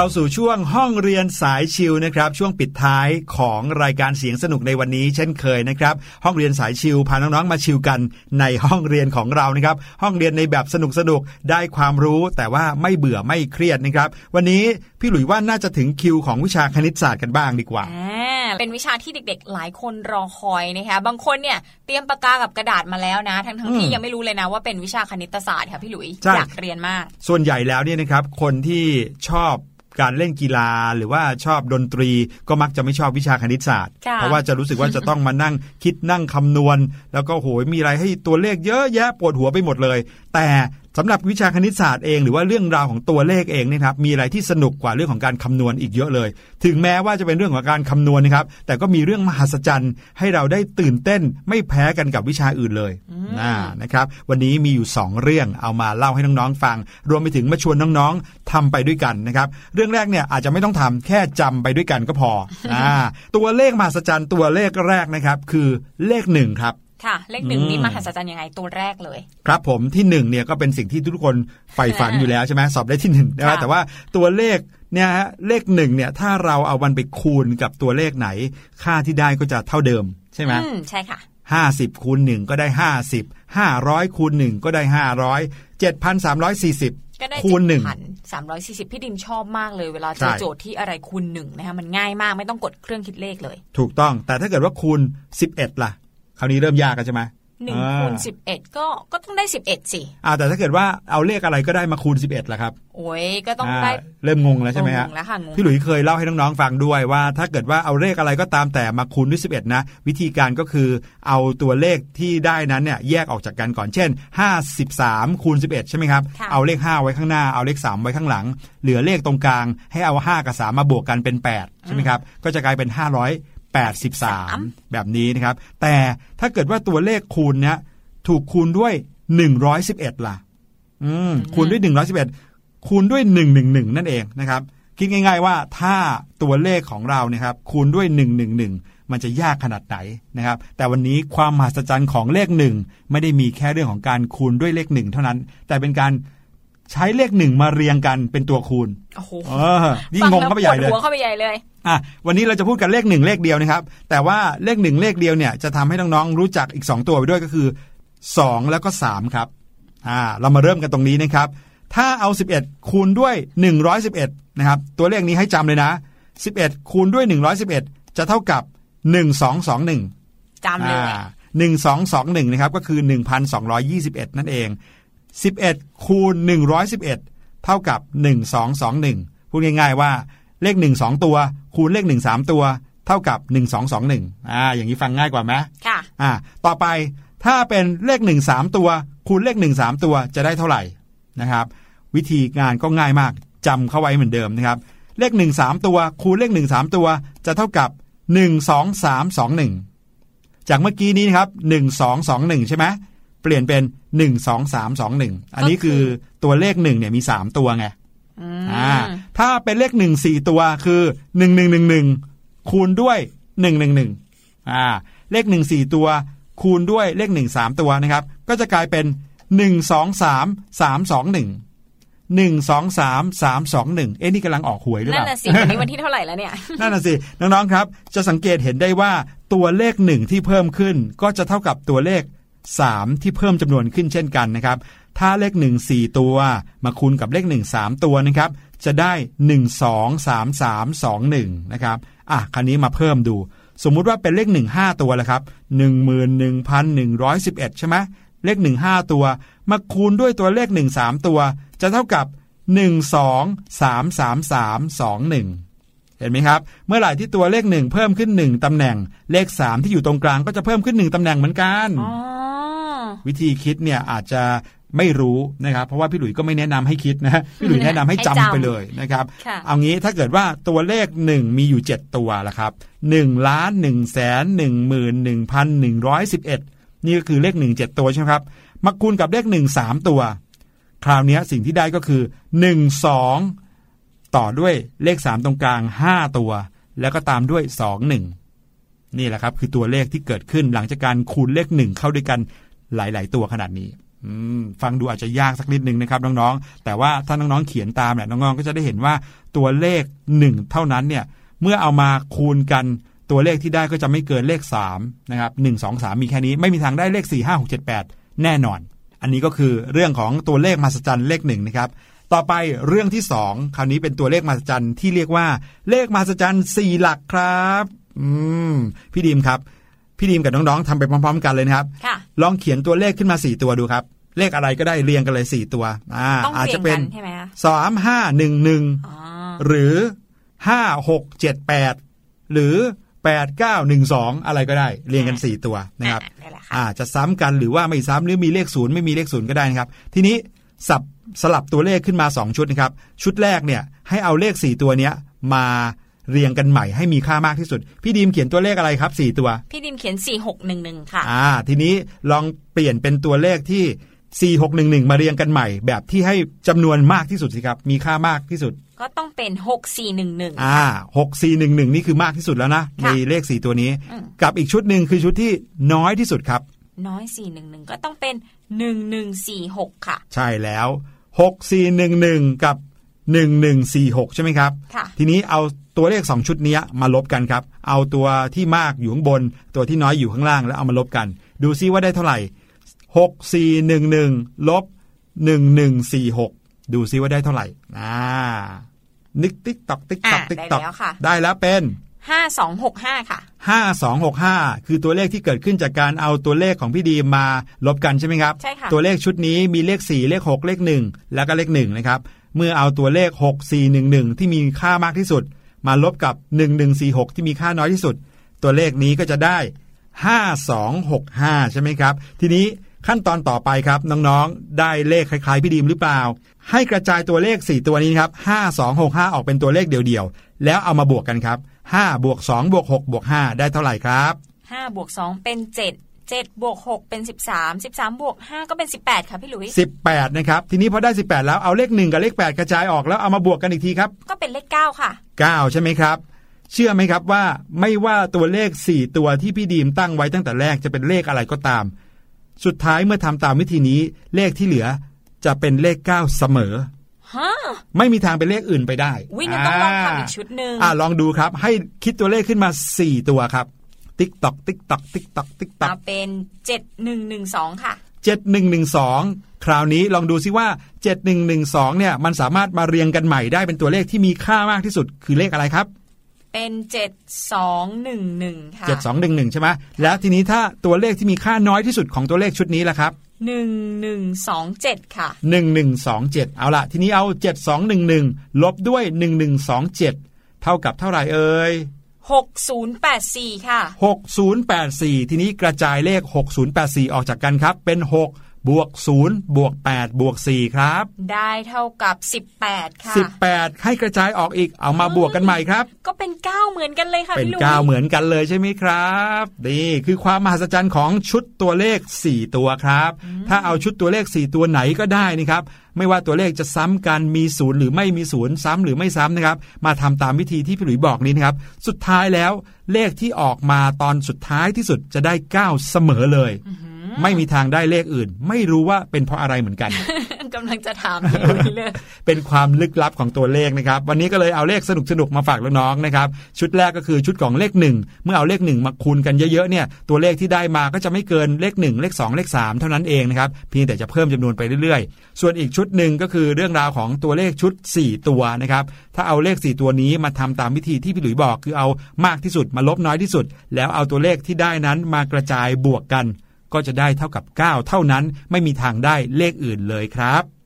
เข้าสู่ช่วงห้องเรียนสายชิวนะครับ ช่วงปิดท้ายของรายการเสียงสนุกในวันนี้ เช่นเคยนะครับ ห้องเรียนสายชิวพาน้องๆมาชิวกันในห้องเรียนของเรานะครับ ห้องเรียนในแบบสนุกสนุกๆได้ความรู้แต่ว่าไม่เบื่อไม่เครียดนะครับ วันนี้พี่หลุยว่าน่าจะถึงคิวของวิชาคณิตศาสตร์กันบ้างดีกว่าอ่าเป็นวิชาที่เด็กๆ หลายคนรอคอยนะคะบางคนเนี่ยเตรียมปากกากับกระดาษมาแล้วนะ ทั้งๆที่อืมยังไม่รู้เลยนะว่าเป็นวิชาคณิตศาสตร์ค่ะพี่หลุยใช่อยากเรียนมาก ส่วนใหญ่แล้วเนี่ยนะครับคนที่ชอบ การเล่นกีฬาหรือว่าชอบดนตรี ก็มักจะไม่ชอบวิชาคณิตศาสตร์ค่ะเพราะว่าจะรู้สึกว่าจะต้องมานั่งคิดนั่งคำนวณ แล้วก็โหยมีอะไรให้ตัวเลขเยอะแยะปวดหัวไปหมดเลย แต่สำหรับวิชาคณิตศาสตร์เองหรือว่าเรื่องราวของตัวเลขเองเนยครับมีอะไรที่สนุกกว่าเรื่องของการคำนวณอีกเยอะเลย ถึงแม้ว่าจะเป็นเรื่องของการคำนวณนะครับ แต่ก็มีเรื่องมหัศจรรย์ ให้เราได้ตื่นเต้นไม่แพ้กันกับวิชาอื่นเลยนะนะครับ วันนี้มีอยู่ 2 เรื่องเอามาเล่าให้น้องๆฟัง รวมไปถึงมาชวนน้องๆทำไปด้วยกันนะครับ เรื่องแรกเนี่ยอาจจะไม่ต้องทำแค่จำไปด้วยกันก็พออ่าตัวเลขมหัศจรรย์ตัวเลขแรกนะครับ คือเลขหนึ่งครับ ค่ะ เลขหนึ่งอืมนี่มหัศจรรย์ยังไงตัวแรกเลย ครับผมที่หนึ่งเนี่ยก็เป็นสิ่งที่ทุกคนใฝ่ฝันอยู่แล้วใช่ไหมสอบได้ที่หนึ่งนะครัค่ะบแต่ว่าตัวเลขเนี่ยฮะเลขหนึ่งเนี่ยถ้าเราเอามันไปคูณกับตัวเลขไหน ค่าที่ได้ก็จะเท่าเดิมใช่ไหมอืมใช่ค่ะห้าสิบคูณหนึ่งก็ได้ห้าสิบห้าร้อยคูณหนึ่งก็ได้ห้าร้อยเจ็ดพันสามร้อยสี่สิบก็ได้คูณหนึ่งสามร้อยสี่สิบพี่ดิมชอบมากเลยเวลาเจใช่อโจทย์ที่อะไรคูณหนึ่งนะคะมันง่ายมากไม่ต้องกดเครื่องคิดเลขเลย ถูกต้องแต่ถ้าเกิดว่าคูณ11ล่ะ คราวนี้เริ่มยากกันใช่ไหมหนึ่งอ่าคูณสิบเอ็ดก็ก็ต้องได้สิบเอ็ดสิอ่าแต่ถ้าเกิดว่าเอาเลขอะไรก็ได้มาคูณ11ล่ะครับ โอ้ยก็ต้องอ่าได้เริ่มงงแล้วใช่ไหมฮะงงแล้วค่ะงงพี่หลุยส์เคยเล่าให้น้องๆฟังด้วยว่า ถ้าเกิดว่าเอาเลขอะไรก็ตามแต่มาคูณด้วย11นะ วิธีการก็คือเอาตัวเลขที่ได้นั้นเนี่ยแยกออกจากกันก่อนเช่น53คูณ11ใช่ไหมครับค่ะเอาเลข5ไว้ข้างหน้าเอาเลข3ไว้ข้างหลัง เหลือเลขตรงกลางให้เอา5กับ3มาบวกกันเป็น8ใช่ไหมครับก็จะกลายเป็น 583 แบบนี้นะครับ แต่ถ้าเกิดว่าตัวเลขคูณเนี้ยถูกคูณด้วย 111 ล่ะ อืมคูณด้วย 111 คูณด้วย 111 นั่นเองนะครับ คิดง่าย ๆว่าถ้าตัวเลขของเราเนี่ยครับคูณด้วย 111 มันจะยากขนาดไหนนะครับ แต่วันนี้ความมหัศจรรย์ของเลขหนึ่งไม่ได้มีแค่เรื่องของการคูณด้วยเลขหนึ่งเท่านั้น แต่เป็นการใช้เลขหนึ่งมาเรียงกันเป็นตัวคูณ โอ้โหเออยิ่งงงเข้าไปใหญ่เลยฟังแวปวดหัวเข้าไปใหญ่เลย อะวันนี้เราจะพูดกันเลขหนึ่งเลขเดียวนะครับ แต่ว่าเลขหนึ่งเลขเดียวเนี่ยจะทำให้น้องๆรู้จักอีก 2 ตัวไปด้วยก็คือ 2 แล้วก็3ครับอ่าเรามาเริ่มกันตรงนี้นะครับ ถ้าเอา 11 คูณด้วย 111นะครับตัวเลขนี้ให้จำเลยนะ 11 คูณด้วย 111 จะเท่ากับ 1221จำเลยหนึ่งสองสองหนึ่งนะครับก็คือหนึ่งพันสองร้อยี่สิบเอ็ดนั่นเองสิบเอ็ดคูณหนึ่งร้อยสิบเอ็ดเท่ากับหนึ่งสองสองหนึ่งพูดง่ายๆว่า เลขหนึ่งสองตัว คูณเลขหนึ่งสามตัว เท่ากับหนึ่งสองสองหนึ่งอ่าอย่างนี้ฟังง่ายกว่าไหมค่ะอ่าต่อไปถ้าเป็นเลขหนึ่งสามตัว คูณเลขหนึ่งสามตัวจะได้เท่าไหร่นะครับ วิธีงานก็ง่ายมากจำเข้าไว้เหมือนเดิมนะครับ เลขหนึ่งสามตัว คูณเลขหนึ่งสามตัว จะเท่ากับหนึ่งสองสามสองหนึ่งจากเมื่อกี้นี้นะครับหนึ่งสองสองหนึ่งใช่ไหมเปลี่ยนเป็นหนึ่งสองสามสองหนึ่งอันนี้คือตัวเลขหนึ่งเนี่ยมีสามตัวไง อือ่ามถ้าเป็นเลขหนึ่งสี่ตัวคือหนึ่งหนึ่งหนึ่งหนึ่งคูณด้วยหนึ่งหนึ่งหนึ่งอ่าเลขหนึ่งสี่ตัว คูณด้วยเลขหนึ่งสามตัวนะครับ ก็จะกลายเป็นหนึ่งสองสามสามสองหนึ่งหนึ่งสองสามสามสองหนึ่งเอ๊ะนี่กำลังออกหวยหรือเปนั่นล่าน่ะสิวันนี้วันที่เท่าไหร่แล้วเนี่ย นั่นน่ะสิน้องๆครับ จะสังเกตเห็นได้ว่าตัวเลขหนึ่งที่เพิ่มขึ้น ก็จะเท่ากับตัวเลข 3 ที่เพิ่มจำนวนขึ้นเช่นกันนะครับ ถ้าเลข 1 4 ตัว มาคูณกับเลข 1 3 ตัวนะครับ จะได้ 1 2 3 3 2 1 นะครับ อะคราวนี้มาเพิ่มดู สมมุติว่าเป็นเลข 1 5 ตัวแล้วครับ 11,111 ใช่ไหมเลข 1 5 ตัว มาคูณด้วยตัวเลข 1 3 ตัว จะเท่ากับ 1 2 3 3 3 2 1เห็นไหมครับ เมื่อไหร่ที่ตัวเลขหนึ่งเพิ่มขึ้นหนึ่งตำแหน่ง เลขสามที่อยู่ตรงกลางก็จะเพิ่มขึ้นหนึ่งตำแหน่งเหมือนกันอ๋อวิธีคิดเนี่ยอาจจะ ไม่รู้นะครับ เพราะว่าพี่หลุยส์ก็ไม่แนะนำให้คิดนะพี่หลุยส์แนะนำให้จำให้จำไปเลยนะครับค่ะเอางี้ถ้าเกิดว่าตัวเลขหนึ่งมีอยู่ 7 ตัวละครับ1ล้าน1แสน1หมื่น1พัน111นี่ก็คือเลข 1 7 ตัวใช่ไหมครับมาคูณกับเลข 1 3 ตัว คราวเนี้ยสิ่งที่ได้ก็คือ 1 2 ต่อด้วยเลข 3 ตรงกลาง 5 ตัว แล้วก็ตามด้วย 2 1 นี่แหละครับ คือตัวเลขที่เกิดขึ้นหลังจากการคูณเลข 1 เข้าด้วยกันหลาย ๆ ตัวขนาดนี้อืม ฟังดูอาจจะยากสักนิดนึงนะครับน้องๆ แต่ว่าถ้าน้องๆเขียนตามเนี่ยน้องๆก็จะได้เห็นว่าตัวเลข 1 เท่านั้นเนี่ยเมื่อเอามาคูณกันตัวเลขที่ได้ก็จะไม่เกินเลข3นะครับ1 2 3 มีแค่นี้ ไม่มีทางได้เลข 4 5 6 7 8 แน่นอน อันนี้ก็คือเรื่องของตัวเลขมหัศจรรย์เลขหนึ่งนะครับต่อไปเรื่องที่สองคราวนี้เป็นตัวเลขมหัศจรรย์ที่เรียกว่าเลขมหัศจรรย์สี่หลักครับ อืมพี่ดีมครับ พี่ดีมกับน้องๆทำไปพร้อม ๆ กันเลยนะครับค่ะลองเขียนตัวเลขขึ้นมาสี่ตัวดูครับ เลขอะไรก็ได้เรียงกันเลยสี่ตัวอ่าต้องอาจเรียจะงเป็กันนใช่ไหมคะสามห้าหนึ่งหนึ่งอ๋อหรือห้าหกเจ็ดแปดหรือแปดเก้าหนึ่งสองอะไรก็ได้ เรียงกันสี่ตัวนะครับอ่านี่แหละค่ะอ่าจะซ้ำกันหรือว่าไม่ซ้ำหรือมีเลขศูนย์ไม่มีเลขศูนย์ก็ได้นะครับ ทีนี้สับสลับตัวเลขขึ้นมา 2 ชุดนะครับ ชุดแรกเนี่ยให้เอาเลข 4 ตัวเนี้ยมา เรียงกันใหม่ให้มีค่ามากที่สุด พี่ดีมเขียนตัวเลขอะไรครับ 4 ตัว พี่ดิมเขียนสี่หกหนึ่งหนึ่งค่ะ อ่า ทีนี้ลองเปลี่ยนเป็นตัวเลขที่ 4 6 1 1 มาเรียงกันใหม่ แบบที่ให้จำนวนมากที่สุดสิครับ มีค่ามากที่สุด ก็ต้องเป็นหกสี่หนึ่งหนึ่งอ่าหกสี่หนึ่งหนึ่งนี่คือมากที่สุดแล้วนะในค่ะเลข 4 ตัวนี้อืมกับอีกชุดหนึ่งคือชุดที่น้อยที่สุดครับ น้อยสี่หนึ่งหนึ่งก็ต้องเป็นหนึ่งหนึ่งสี่หกค่ะ ใช่แล้ว 6411 กับ 1146 ใช่ไหมครับค่ะทีนี้เอาตัวเลข 2 ชุดเนี้ยมาลบกันครับ เอาตัวที่มากอยู่ข้างบน ตัวที่น้อยอยู่ข้างล่างแล้วเอามาลบกัน ดูซิว่าได้เท่าไหร่ 6411ลบ1146 ดูซิว่าได้เท่าไหร่อ่านึกติ๊กตอกติ๊กตอกอะติ๊กตอกได้แล้วค่ะได้แล้วเป็นห้าสองหกห้าค่ะ 5265 คือตัวเลขที่เกิดขึ้นจากการเอาตัวเลขของพี่ดีมาลบกันใช่ไหมครับ ใช่ค่ะ ตัวเลขชุดนี้มีเลข 4 เลข 6 เลข 1 แล้วก็เลข1นะครับ เมื่อเอาตัวเลข 6 4 1 1 ที่มีค่ามากที่สุด มาลบกับ 1146 ที่มีค่าน้อยที่สุด ตัวเลขนี้ก็จะได้ 5265 ใช่ไหมครับ ทีนี้ขั้นตอนต่อไปครับน้องๆ ได้เลขคล้ายๆพี่ดีมหรือเปล่า ให้กระจายตัวเลข 4 ตัวนี้ครับ5265 ออกเป็นตัวเลขเดี่ยวๆ แล้วเอามาบวกกันครับ5บวก2บวก6บวก5ได้เท่าไหร่ครับห้าบวกสองเป็นเจ็ดเจ็ดบวกหกเป็นสิบสามสิบสามบวกห้าก็เป็นสิบแปดค่ะพี่หลุย18นะครับทีนี้พอได้ 18 แล้วเอาเลข 1 กับเลข 8 กระจายออกแล้วเอามาบวกกันอีกทีครับก็เป็นเลขเก้าค่ะ 9 ใช่ไหมครับ เชื่อไหมครับว่าไม่ว่าตัวเลข 4 ตัวที่พี่ดีมตั้งไว้ตั้งแต่แรกจะเป็นเลขอะไรก็ตาม สุดท้ายเมื่อทำตามวิธีนี้เลขที่เหลือจะเป็นเลข 9 เสมอฮะไม่มีทางเป็นเลขอื่นไปได้ วิ่งกันต้องลองทำอีกชุดหนึ่งอ่าลองดูครับ ให้คิดตัวเลขขึ้นมา 4 ตัวครับ ติ๊กตอกติ๊กตอกติ๊กตอกติ๊กตอกมาเป็นเจ็ดหนึ่งหนึ่งสองค่ะ 7112 คราวนี้ลองดูซิว่า 7112 เนี่ย มันสามารถมาเรียงกันใหม่ได้เป็นตัวเลขที่มีค่ามากที่สุดคือเลขอะไรครับ เป็นเจ็ดสองหนึ่งหนึ่งค่ะ 7211 ใช่ไหมแล้วทีนี้ถ้าตัวเลขที่มีค่าน้อยที่สุดของตัวเลขชุดนี้ล่ะครับหนึ่งหนึ่งสองเจ็ดค่ะ 1127 เอาละทีนี้เอา 7211 ลบด้วย 1127 เท่ากับเท่าไหร่เอ่ย หกศูนย์แปดสี่ค่ะ 6084 ทีนี้กระจายเลข 6084 ออกจากกันครับ เป็น 6 บวก0บวก8บวก4ครับ ได้เท่ากับสิบแปดค่ะ 18 ให้กระจายออกอีกเอามาบวกกันใหม่ครับ ก็เป็นเก้าเหมือนกันเลยค่ะเป็นพี่ลุยก้าวเหมือนกันเลยใช่ไหมครับนี่คือความมหัศจรรย์ของชุดตัวเลข 4 ตัวครับ ถ้าเอาชุดตัวเลข 4 ตัวไหนก็ได้นะครับไม่ว่าตัวเลขจะซ้ำกันมีศูนย์หรือไม่มีศูนย์ซ้ำหรือไม่ซ้ำนะครับ มาทำตามวิธีที่พี่หลุยบอกนี้นะครับ สุดท้ายแล้วเลขที่ออกมาตอนสุดท้ายที่สุดจะได้ 9 เสมอเลย ไม่มีทางได้เลขอื่น ไม่รู้ว่าเป็นเพราะอะไรเหมือนกันกำลังจะถามพี่ลุยเลย เป็นความลึกลับของตัวเลขนะครับ วันนี้ก็เลยเอาเลขสนุกสนุกๆมาฝากน้องๆนะครับ ชุดแรกก็คือชุดของเลขหนึ่งเมื่อเอาเลขหนึ่งมาคูณกันเยอะๆเนี่ย ตัวเลขที่ได้มาก็จะไม่เกินเลขหนึ่งเลขสองเลขสามเท่านั้นเองนะครับ เพียงแต่จะเพิ่มจำนวนไปเรื่อยๆ ส่วนอีกชุดหนึ่งก็คือเรื่องราวของตัวเลขชุด 4 ตัวนะครับ ถ้าเอาเลข 4 ตัวนี้มาทำตามวิธีที่พี่หลุยบอก คือเอามากที่สุดมาลบน้อยที่สุด แล้วเอาตัวเลขที่ได้นั้นมากระจายบวกกัน ก็จะได้เท่ากับ 9 เท่านั้น ไม่มีทางได้เลขอื่นเลยครับ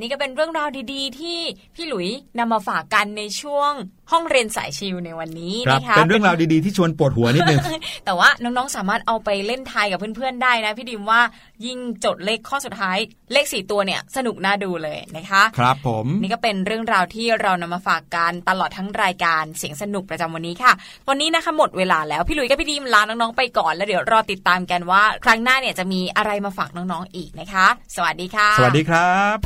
นี่ก็เป็นเรื่องราวดีๆ ที่พี่หลุยนำมาฝากกันในช่วงห้องเรียนสายชิลในวันนี้ครับนะคะเป็นเรื่องราวดีๆที่ชวนปวดหัวนิดนึงแต่ว่าน้องๆสามารถเอาไปเล่นทายกับเพื่อนๆได้นะพี่ดิมว่ายิ่งจดเลขข้อสุดท้ายเลขสี่ตัวเนี่ยสนุกน่าดูเลยนะคะครับผมนี่ก็เป็นเรื่องราวที่เรานำมาฝากกันตลอดทั้งรายการเสียงสนุกประจำวันนี้ค่ะ วันนี้นะคะหมดเวลาแล้วพี่หลุยกับพี่ดิมลาน้องๆไปก่อนแล้วเดี๋ยวรอติดตามกันว่า ครั้งหน้าเนี่ยจะมีอะไรมาฝากน้องๆอีกนะคะ สวัสดีค่ะ สวัสดีครับ